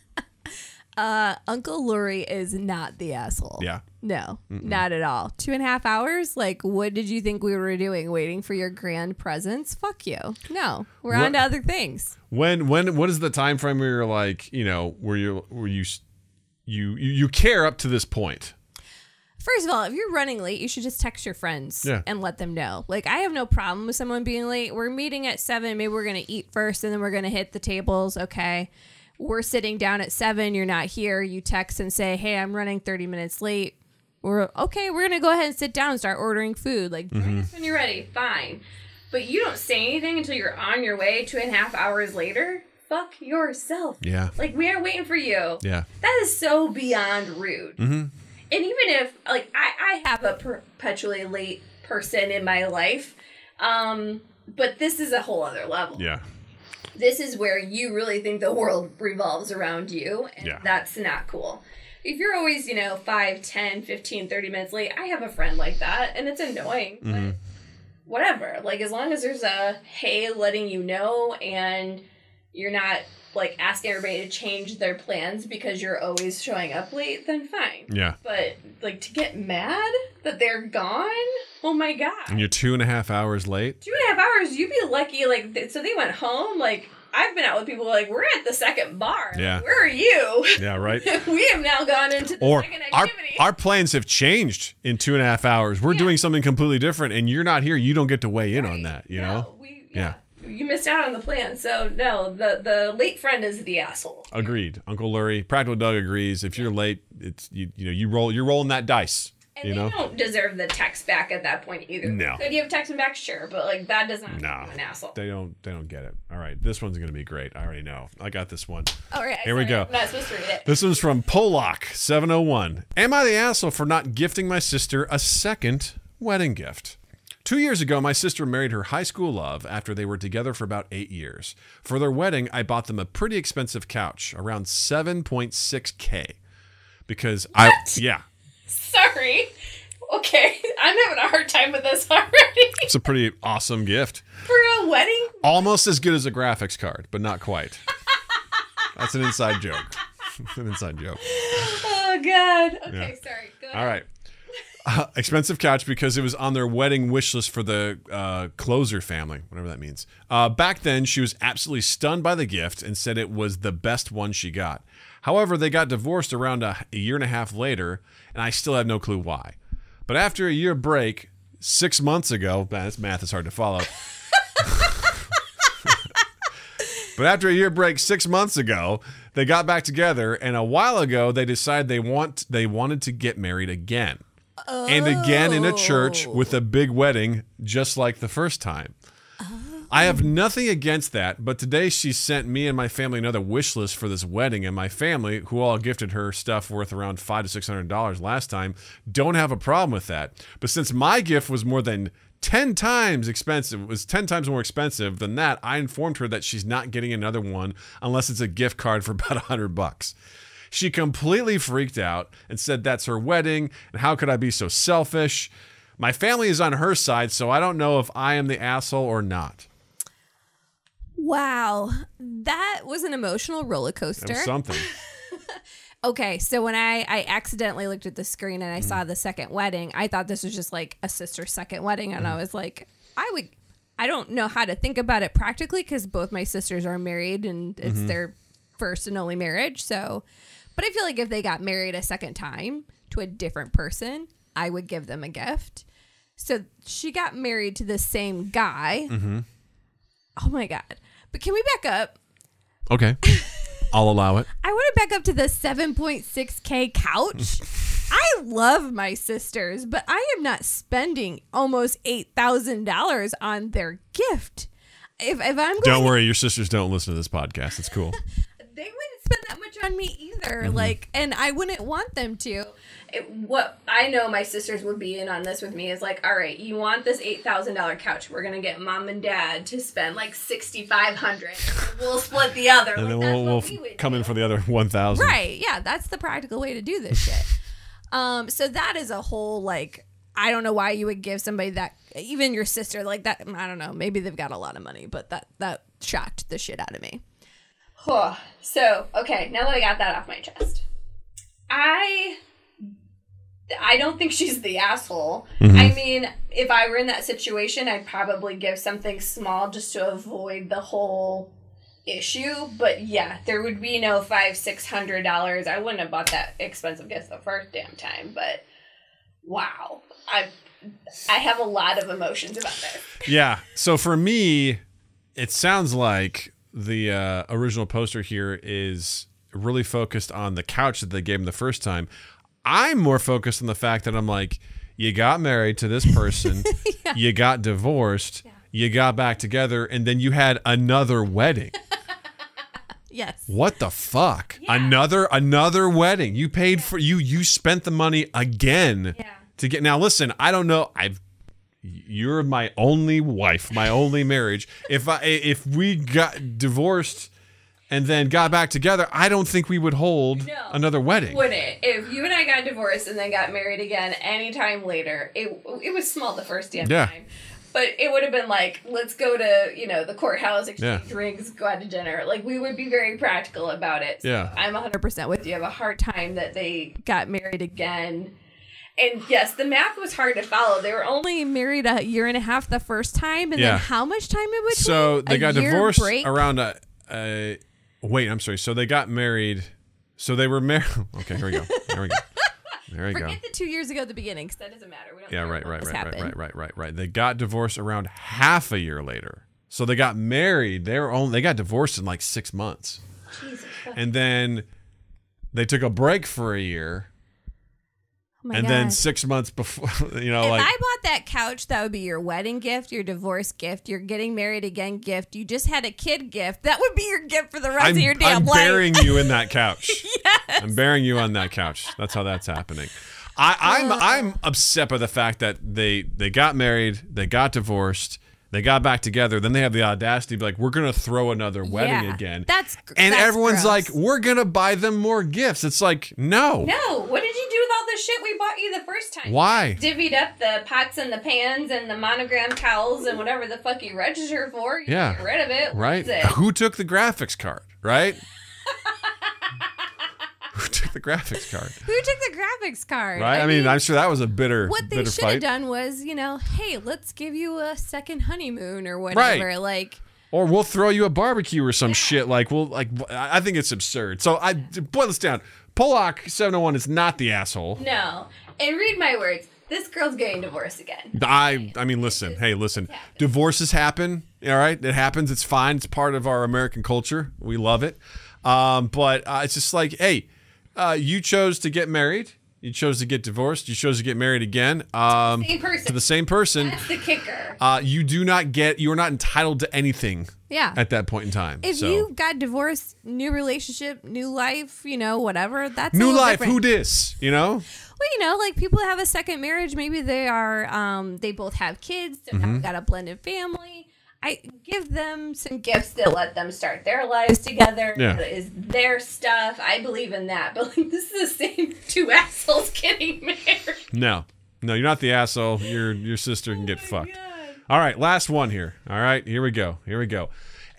uh, Uncle Lurie is not the asshole. Yeah. No, not at all. Two and a half hours? Like, what did you think we were doing? Waiting for your grand presence? Fuck you. No, we're What- on to other things. When when what is the time frame where you're like, you know, where you where you you you, you care up to this point? First of all, if you're running late, you should just text your friends Yeah. and let them know. Like, I have no problem with someone being late. We're meeting at seven. Maybe we're going to eat first and then we're going to hit the tables. Okay. We're sitting down at seven. You're not here. You text and say, Hey, I'm running 30 minutes late. We're okay. We're to go ahead and sit down and start ordering food. Like, Mm-hmm. When you're ready, fine. But you don't say anything until you're on your way two and a half hours later. Fuck yourself. Yeah. Like, we are waiting for you. Yeah. That is so beyond rude. Mm-hmm. And even if, like, I, I have a perpetually late person in my life, um, but this is a whole other level. Yeah. This is where you really think the world revolves around you, and Yeah. that's not cool. If you're always, you know, 5, 10, 15, 30 minutes late, I have a friend like that, and it's annoying, Mm-hmm. but whatever. Like, as long as there's a hey letting you know, and you're not, like, asking everybody to change their plans because you're always showing up late, then fine. Yeah. But, like, to get mad that they're gone? Oh my god. And you're two and a half hours late. Two and a half hours, you'd be lucky. Like, th- so they went home. Like, I've been out with people like, we're at the second bar. Yeah. Where are you? Yeah, right. we have now gone into the Or our activity. our plans have changed in two and a half hours. We're Yeah. doing something completely different, and you're not here. You don't get to weigh in on that. You no, know. We, Yeah. yeah. You missed out on the plan. So, no, the, the late friend is the asshole. Agreed. Uncle Lurie, Practical Doug agrees. If you're late, it's you. You know, you roll. You're rolling that dice. And you they know. don't deserve the text back at that point either. No. Could you have texted back? Sure. But, like, that does not No, an asshole. they don't. They don't get it. All right, this one's gonna be great. I already know. I got this one. All right. Here we go. I'm not supposed to read it. This one's from Polak seven oh one. Am I the asshole for not gifting my sister a second wedding gift? Two years ago, my sister married her high school love after they were together for about eight years. For their wedding, I bought them a pretty expensive couch, around 7.6K. Because I, yeah, Sorry. Okay. I'm having a hard time with this already. it's a pretty awesome gift. For a wedding? Almost as good as a graphics card, but not quite. That's an inside joke. an inside joke. Oh, God. Okay, Yeah. sorry. Go ahead. All right. Uh, expensive couch because it was on their wedding wish list for the uh, closer family, whatever that means. Uh, back then, she was absolutely stunned by the gift and said it was the best one she got. However, they got divorced around a, a year and a half later, and I still have no clue why. But after a year break, six months ago, man, this math is hard to follow. But after a year break six months ago, they got back together, and a while ago they decided they want they wanted to get married again, and again in a church with a big wedding, just like the first time. I have nothing against that, but today she sent me and my family another wish list for this wedding, and my family, who all gifted her stuff worth around five to six hundred dollars last time, don't have a problem with that. But since my gift was more than 10 times expensive was 10 times more expensive than that i informed her that she's not getting another one unless it's a gift card for about 100 bucks. She completely freaked out and said that's her wedding and how could i be so selfish? My family is on her side so i don't know if i am the asshole or not Wow, that was an emotional roller coaster. something Okay, so when I I accidentally looked at the screen and I saw Mm. the second wedding, I thought this was just like a sister's second wedding, and Mm. I was like, I would, I don't know how to think about it practically because both my sisters are married and it's Mm-hmm. their first and only marriage. So, but I feel like if they got married a second time to a different person, I would give them a gift. So she got married to the same guy. Mm-hmm. Oh my god! But can we back up? okay i'll allow it I want to back up to the 7.6K couch. I love my sisters, but I am not spending almost $8,000 on their gift. If, if I'm going don't worry your sisters don't listen to this podcast it's cool they wouldn't spend that much on me either. Mm-hmm. Like, and I wouldn't want them to. It, what I know my sisters would be in on this with me is like, all right, you want this eight thousand dollar couch? We're gonna get mom and dad to spend like sixty five hundred. We'll split the other. and Like, then we'll, we'll we would come in for the other 1000 Right. Yeah. That's the practical way to do this shit. Um, so that is a whole like I don't know why you would give somebody that even your sister like that I don't know, maybe they've got a lot of money, but that that shocked the shit out of me. So, okay, now that I got that off my chest, I I don't think she's the asshole. I mean, if I were in that situation, I'd probably give something small just to avoid the whole issue. But yeah, there would be no five, six hundred dollars. I wouldn't have bought that expensive gift the first damn time. But wow, I I have a lot of emotions about this. Yeah. So for me, it sounds like the uh, original poster here is really focused on the couch that they gave him the first time. I'm more focused on the fact that I'm like, you got married to this person, you got divorced, you got back together, and then you had another wedding. Yes. What the fuck? Another another wedding. You paid for you you spent the money again Yeah. to get now listen, I don't know. I've you're my only wife, my only marriage. If I if we got divorced and then got back together, I don't think we would hold No. another wedding. Wouldn't if you and I got divorced and then got married again anytime later? It it was small the first damn Yeah. time, but it would have been like let's go to you know the courthouse, exchange Yeah. drinks, go out to dinner. Like we would be very practical about it. So Yeah. I'm 100 percent with you. I have a hard time that they got married again. And yes, the math was hard to follow. They were only married a year and a half the first time, and Yeah. then how much time in between? So they got divorced break? around a, a wait, I'm sorry. So they got married. So they were married. Okay, here we go. There we go. There we go. Forget the two years ago at the beginning, because that doesn't matter. We don't Yeah, right, right, right, right, happened. right, right, right, right. They got divorced around half a year later. So they got married. They were only they got divorced in like six months, Jesus. and then they took a break for a year, Oh and then six months before, you know, if like I bought that couch, that would be your wedding gift, your divorce gift, your getting married again gift. You just had a kid gift. That would be your gift for the rest I'm, of your damn life. I'm burying you in that couch. Yes. I'm burying you on that couch. That's how that's happening. I, I'm I'm upset by the fact that they they got married, they got divorced, they got back together, then they have the audacity to be like, we're gonna throw another wedding Yeah. again. That's and that's everyone's gross. like, we're gonna buy them more gifts. It's like, no. No, what did you do with all the shit we bought you the first time? Why? divvied up the pots and the pans and the monogram towels and whatever the fuck you register for. You Yeah. Get rid of it. Right? it? Who took the graphics card? Right? Who took the graphics card? Who took the graphics card? Right? I, mean, I'm sure that was a bitter, what they bitter should have fight. done was, you know, hey, let's give you a second honeymoon or whatever. Right. Like, Or we'll throw you a barbecue or some shit. Like we'll like. I I think it's absurd. So I boil this down. Pollock 701 is not the asshole. No. And read my words. This girl's getting divorced again. I I mean, listen. Hey, listen. Divorces happen. All right, it happens. It's fine. It's part of our American culture. We love it. Um, but uh, it's just like, hey, uh, you chose to get married. You chose to get divorced. You chose to get married again. Um, Same person. to the same person. That's the kicker. Uh, you do not get. You are not entitled to anything Yeah. at that point in time. if so. you got divorced, new relationship, new life, you know, whatever, that's new life, different. who dis? You know. Well, you know, like people have a second marriage, maybe they are, um, they both have kids, they Mm-hmm. got a blended family. I give them some Gifts that let them start their lives together. Yeah. That is their stuff. I believe in that. But like, this is the same two assholes getting married. No, no, you're not the asshole. Your your sister can get fucked. All right, last one here. All right, here we go. Here we go.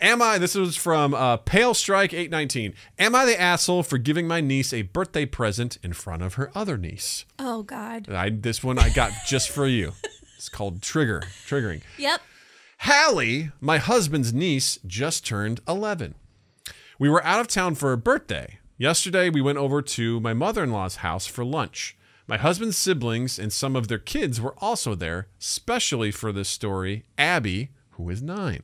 Am I? This was from uh, Pale Strike eight nineteen. Am I the asshole for giving my niece a birthday present in front of her other niece? Oh God. I this one I got just for you. It's called trigger triggering. Yep. Hallie, my husband's niece, just turned 11. We were out of town for her birthday. Yesterday, we went over to my mother in law's house for lunch. My husband's siblings and some of their kids were also there, specially for this story, Abby, who is nine.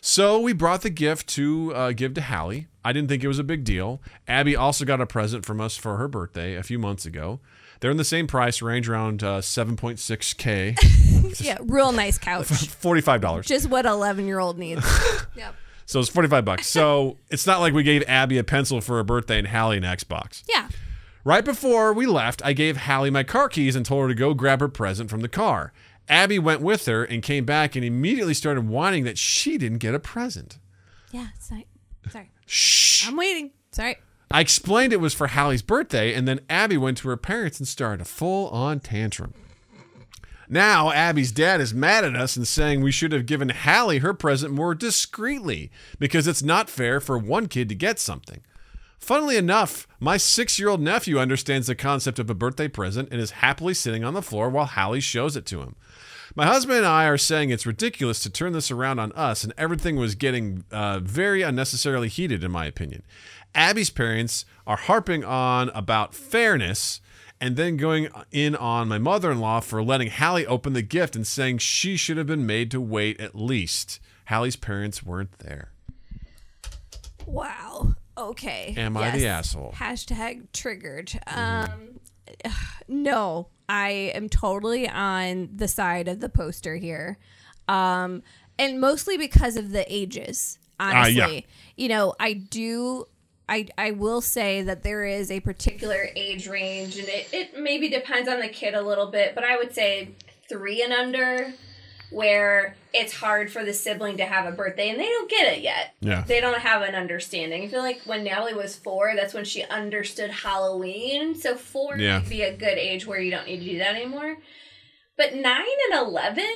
So we brought the gift to uh, give to Hallie. I didn't think it was a big deal. Abby also got a present from us for her birthday a few months ago. They're in the same price range, around uh, 7.6K, Yeah. Real nice couch. $45. Just what 11 year old needs. yep. So it's 45 bucks. So it's not like we gave Abby a pencil for her birthday and Hallie an Xbox. Yeah. Right before we left, I gave Hallie my car keys and told her to go grab her present from the car. Abby went with her and came back and immediately started whining that she didn't get a present. Yeah. it's Sorry. Sorry. Shh. I'm waiting. Sorry. I explained it was for Hallie's birthday, and then Abby went to her parents and started a full on tantrum. Now, Abby's dad is mad at us and saying we should have given Hallie her present more discreetly because it's not fair for one kid to get something. Funnily enough, my six year old nephew understands the concept of a birthday present and is happily sitting on the floor while Hallie shows it to him. My husband and I are saying it's ridiculous to turn this around on us, and everything was getting uh, very unnecessarily heated, in my opinion. Abby's parents are harping on about fairness and then going in on my mother in law for letting Hallie open the gift and saying she should have been made to wait at least. Hallie's parents weren't there. Wow. Okay. Am I the asshole? Hashtag triggered. Um, no, I am totally on the side of the poster here. Um, and mostly because of the ages, honestly. yeah. You know, I do. I, I will say that there is a particular age range, and it, it maybe depends on the kid a little bit, but I would say three and under, where it's hard for the sibling to have a birthday and they don't get it yet. Yeah. They don't have an understanding. I feel like when Natalie was four, that's when she understood Halloween. So four Yeah. would be a good age where you don't need to do that anymore. But nine and eleven,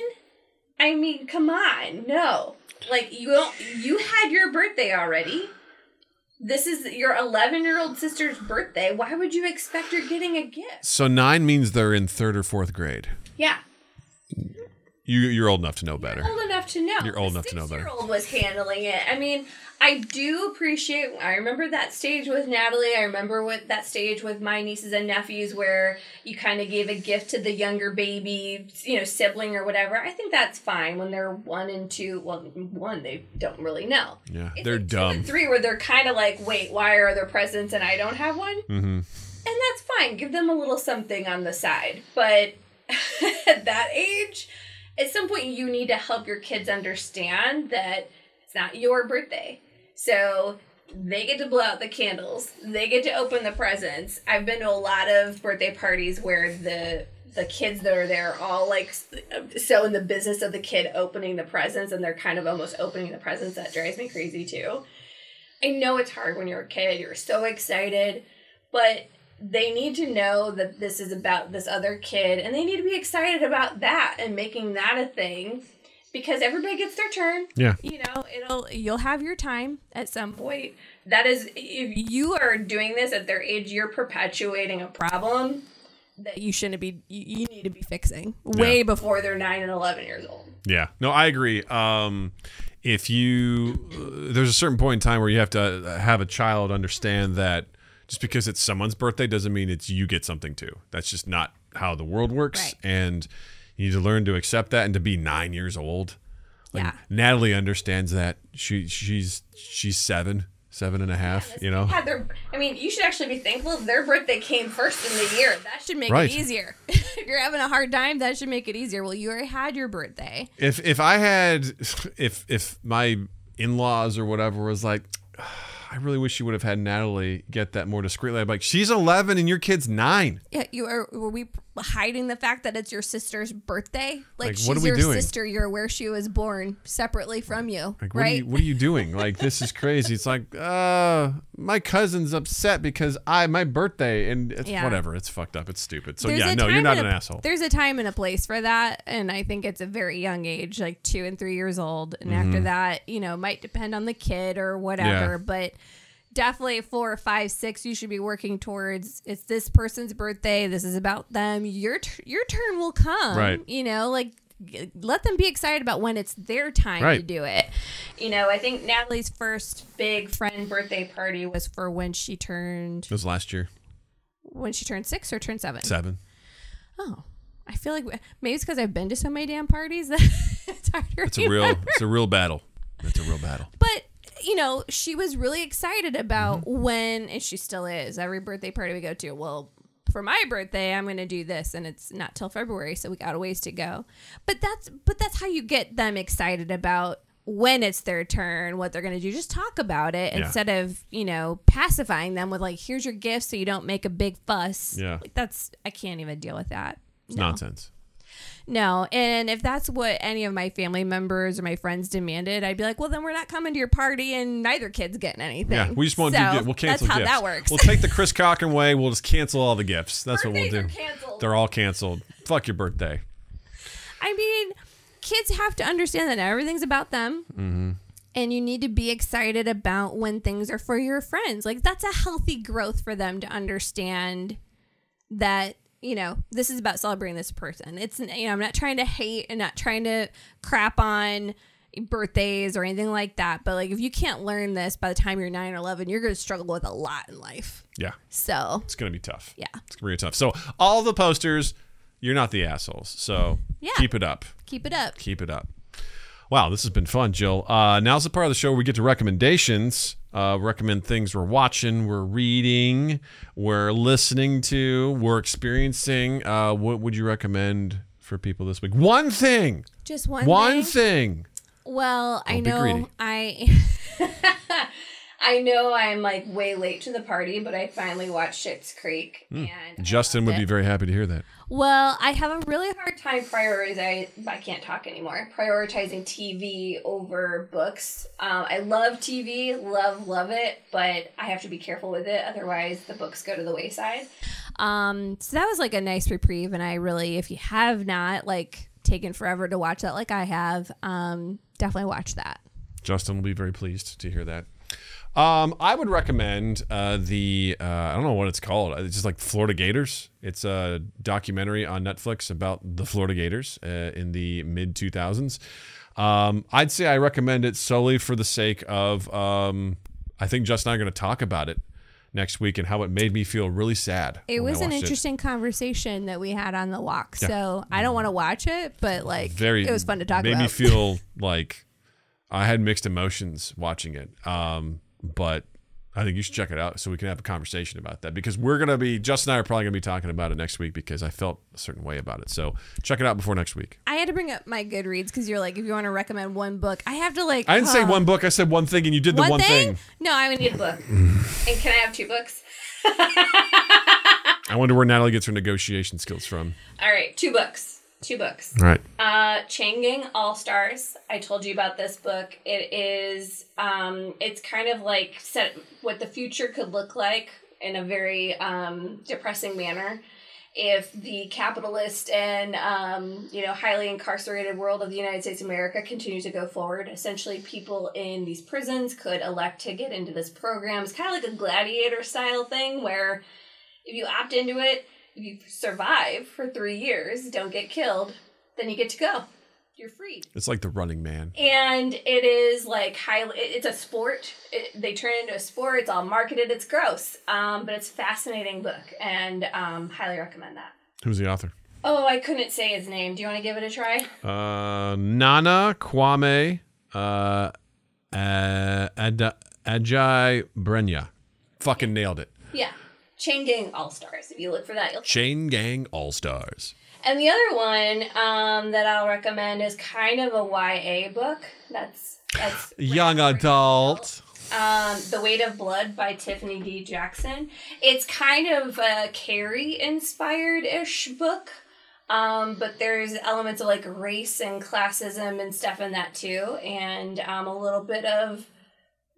I mean, come on, no. Like you don't you had your birthday already. This is your 11 year old sister's birthday. Why would you expect her getting a gift? So nine means they're in third or fourth grade. Yeah, You, you're old enough to know better. old enough to know. You're old enough to know better. six-year-old was handling it. I mean, I do appreciate. I remember that stage with Natalie. I remember what that stage with my nieces and nephews, where you kind of gave a gift to the younger baby, you know, sibling or whatever. I think that's fine when they're one and two. Well, one they don't really know. Yeah, It's they're like dumb. Three where they're kind of like, wait, why are there presents and I don't have one? Mm-hmm. And that's fine. Give them a little something on the side. But at that age, at some point, you need to help your kids understand that it's not your birthday. So they get to blow out the candles. They get to open the presents. I've been to a lot of birthday parties where the the kids that are there are all like so in the business of the kid opening the presents and they're kind of almost opening the presents that drives me crazy too i know it's hard when you're a kid you're so excited but they need to know that this is about this other kid and they need to be excited about that and making that a thing because everybody gets their turn Yeah. you know it'll you'll have your time at some point point that is if you are doing this at their age you're perpetuating a problem that you shouldn't be you, you need to be fixing way Yeah. before before they're 9 and 11 years old Yeah. No, I agree. Um, if you, uh, there's a certain point in time where you have to uh, have a child understand that just because it's someone's birthday doesn't mean it's you get something too. That's just not how the world works. Right. And you need to learn to accept that and to be nine years old. Like Yeah. Natalie understands that. She she's she's seven, seven and a half. You know, Had their, I mean, you should actually be thankful their birthday came first in the year. That That should make Right. it easier. if you're having a hard time, that should make it easier. Well, you already had your birthday. if if I had if if my in laws or whatever was like. I really wish you would have had Natalie get that more discreetly. I'm like, she's 11 and your kid's nine. Yeah, you are. Were we hiding the fact that it's your sister's birthday? Like, Like, she's what are we your doing? sister. You're where she was born, separately from you, Like, what, are right? you, what are you doing? Like, this is crazy. It's like, uh, my cousin's upset because I my birthday and it's Yeah. whatever. It's fucked up. It's stupid. So There's yeah, no, you're not and an a- asshole. There's a time and a place for that, and I think it's a very young age, like two and three years old, and after that, you know, might depend on the kid or whatever, Yeah. but. Definitely four, five, six. You should be working towards. It's this person's birthday. This is about them. Your t- your turn will come. Right. You know, like g- let them be excited about when it's their time to do it. You know, I think Natalie's first big friend birthday party was for when she turned It was last year, when she turned six or turned seven. seven. Oh, I feel like maybe it's because I've been to so many damn parties that it's hard to It's a real, remember. it's a real battle. It's a real battle. But you know, she was really excited about Mm-hmm. when, and she still is. Every birthday party we go to, well, for my birthday, I'm going to do this, and it's not till February, so we got a ways to go. But that's but that's how you get them excited about when it's their turn, what they're going to do. Just talk about it Yeah. instead of you know pacifying them with like, "Here's your gift," so you don't make a big fuss. Yeah. like that's I can't even deal with that. It's No. nonsense. No, and if that's what any of my family members or my friends demanded, I'd be like, well, then we're not coming to your party, and neither kid's getting anything. Yeah, we just won't So, do. Get, we'll cancel That's how gifts. that works. We'll take the Chris Cochrane way. We'll just cancel all the gifts. That's what we'll do. They're all canceled. Fuck your birthday. I mean, kids have to understand that everything's about them. Mm-hmm. And you need to be excited about when things are for your friends. Like, that's a healthy growth for them to understand that, you know, this is about celebrating this person. It's, you know, I'm not trying to hate and not trying to crap on birthdays or anything like that. But, like, if you can't learn this by the time you're 9 or 11, you're going to struggle with a lot in life. Yeah, So, it's gonna be tough. yeah, It's gonna be tough. So all the posters, you're not the assholes. So Yeah. keep it up. keep it up. Keep it up. Wow, this has been fun, Jill. Uh, now's the part of the show where we get to recommendations. Uh, recommend things we're watching, we're reading, we're listening to, we're experiencing. Uh, what would you recommend for people this week? One thing. Just one, One thing. thing. Well, I Don't be greedy. know I. I know I'm like way late to the party, but I finally watched Schitt's Creek, Hmm. and Justin would loved be very happy to hear that. Well, I have a really hard time prioritizing. I can't talk anymore. Prioritizing TV over books. Um, I love TV, love love it, but I have to be careful with it, otherwise the books go to the wayside. Um, so that was like a nice reprieve, and I really, if you have not like taken forever to watch that, like I have, um, definitely watch that. Justin will be very pleased to hear that. Um, I would recommend uh, the uh, I don't know what it's called. It's just like Florida Gators. It's a documentary on Netflix about the Florida Gators uh, in the mid 2000s. Um, I'd say I recommend it solely for the sake of um, I think Justin and I are going to talk about it next week and how it made me feel really sad. It was an interesting conversation that we had on the walk. Yeah. So I don't want to watch it, but like, very it was fun to talk made about. Made me feel like I had mixed emotions watching it. Um, but I think you should check it out so we can have a conversation about that because we're gonna be Justin and I are probably gonna be talking about it next week because I felt a certain way about it. So check it out before next week. I had to bring up my Goodreads because you're like, if you want to recommend one book, I have to like. I didn't say uh, one book. I said one thing, and you did the One, one, thing? thing. No, I would Need need a book. and can I have two books? I wonder where Natalie gets her negotiation skills from. All right, two books. Two books. Right. Uh, Chain Gang All Stars. I told you about this book. It is, um, it's kind of like set what the future could look like in a very um, depressing manner if the capitalist and um, you know highly incarcerated world of the United States of America continues to go forward. Essentially, people in these prisons could elect to get into this program. It's kind of like a gladiator style thing where if you opt into it, you survive for three years, don't get killed, then you get to go. You're free. It's like the Running Man. And it is like highly, it's a sport. It, they turn it into a sport. It's all marketed. It's gross. Um, but it's a fascinating book and um, highly recommend that. Who's the author? Oh, I couldn't say his name. Do you want to give it a try? Uh, Nana Kwame uh, uh, Ada, Ajay Brenya. Fucking nailed it. Yeah. Chain Gang All Stars. If you look for that, you'll. Chain Gang All Stars. And the other one um, that I'll recommend is kind of a YA book. That's that's Young adult. Um, the Weight of Blood by Tiffany D. Jackson. It's kind of a Carrie inspired ish book. Um, but there's elements of like race and classism and stuff in that too, and um, a little bit of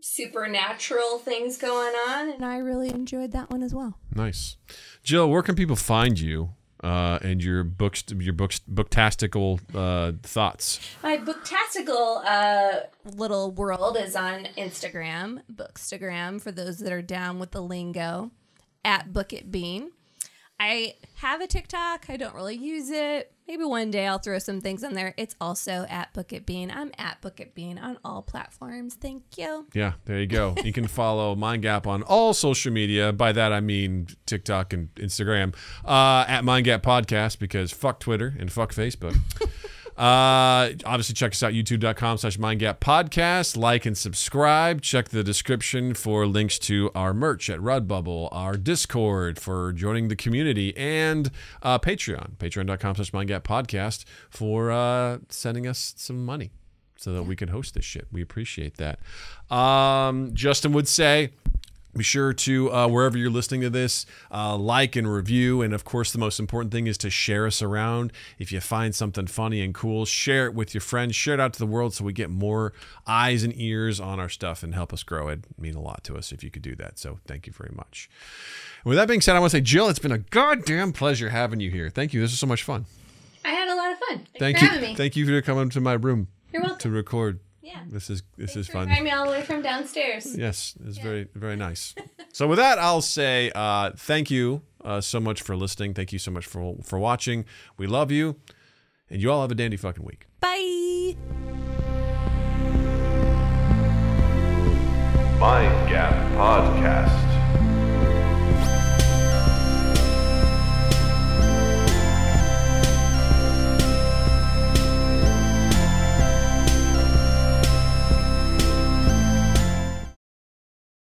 supernatural things going on. And I really enjoyed that one as well. Nice. Jill, where can people find you uh, and your books, your books, booktastical uh, thoughts? My booktastical uh, Little World is on Instagram, Bookstagram for those that are down with the lingo, at Book It Bean. I have a TikTok. I don't really use it. Maybe one day I'll throw some things on there. It's also at Book It Bean. I'm at Book It Bean on all platforms. Thank you. Yeah, there you go. You can follow Mind Gap on all social media. By that I mean TikTok and Instagram uh, at Mind Gap Podcast because fuck Twitter and fuck Facebook. Uh, obviously, check us out youtube.com slash mindgap podcast. Like and subscribe. Check the description for links to our merch at Redbubble, our Discord for joining the community, and uh, Patreon, patreon.com slash mindgap podcast for uh, sending us some money so that we can host this shit. We appreciate that. Um, Justin would say, be sure to, uh, wherever you're listening to this, uh, like and review. And of course, the most important thing is to share us around. If you find something funny and cool, share it with your friends, share it out to the world so we get more eyes and ears on our stuff and help us grow. It'd mean a lot to us if you could do that. So thank you very much. With that being said, I want to say, Jill, it's been a goddamn pleasure having you here. Thank you. This was so much fun. I had a lot of fun. Thanks Thank for you. having me. Thank you for coming to my room You're welcome. to record. Yeah. This is this Thanks is fun. Bring me all the way from downstairs. Yes, it's yeah. very very nice. so with that, I'll say uh, thank you uh, so much for listening. Thank you so much for for watching. We love you, and you all have a dandy fucking week. Bye. Mind Gap Podcast.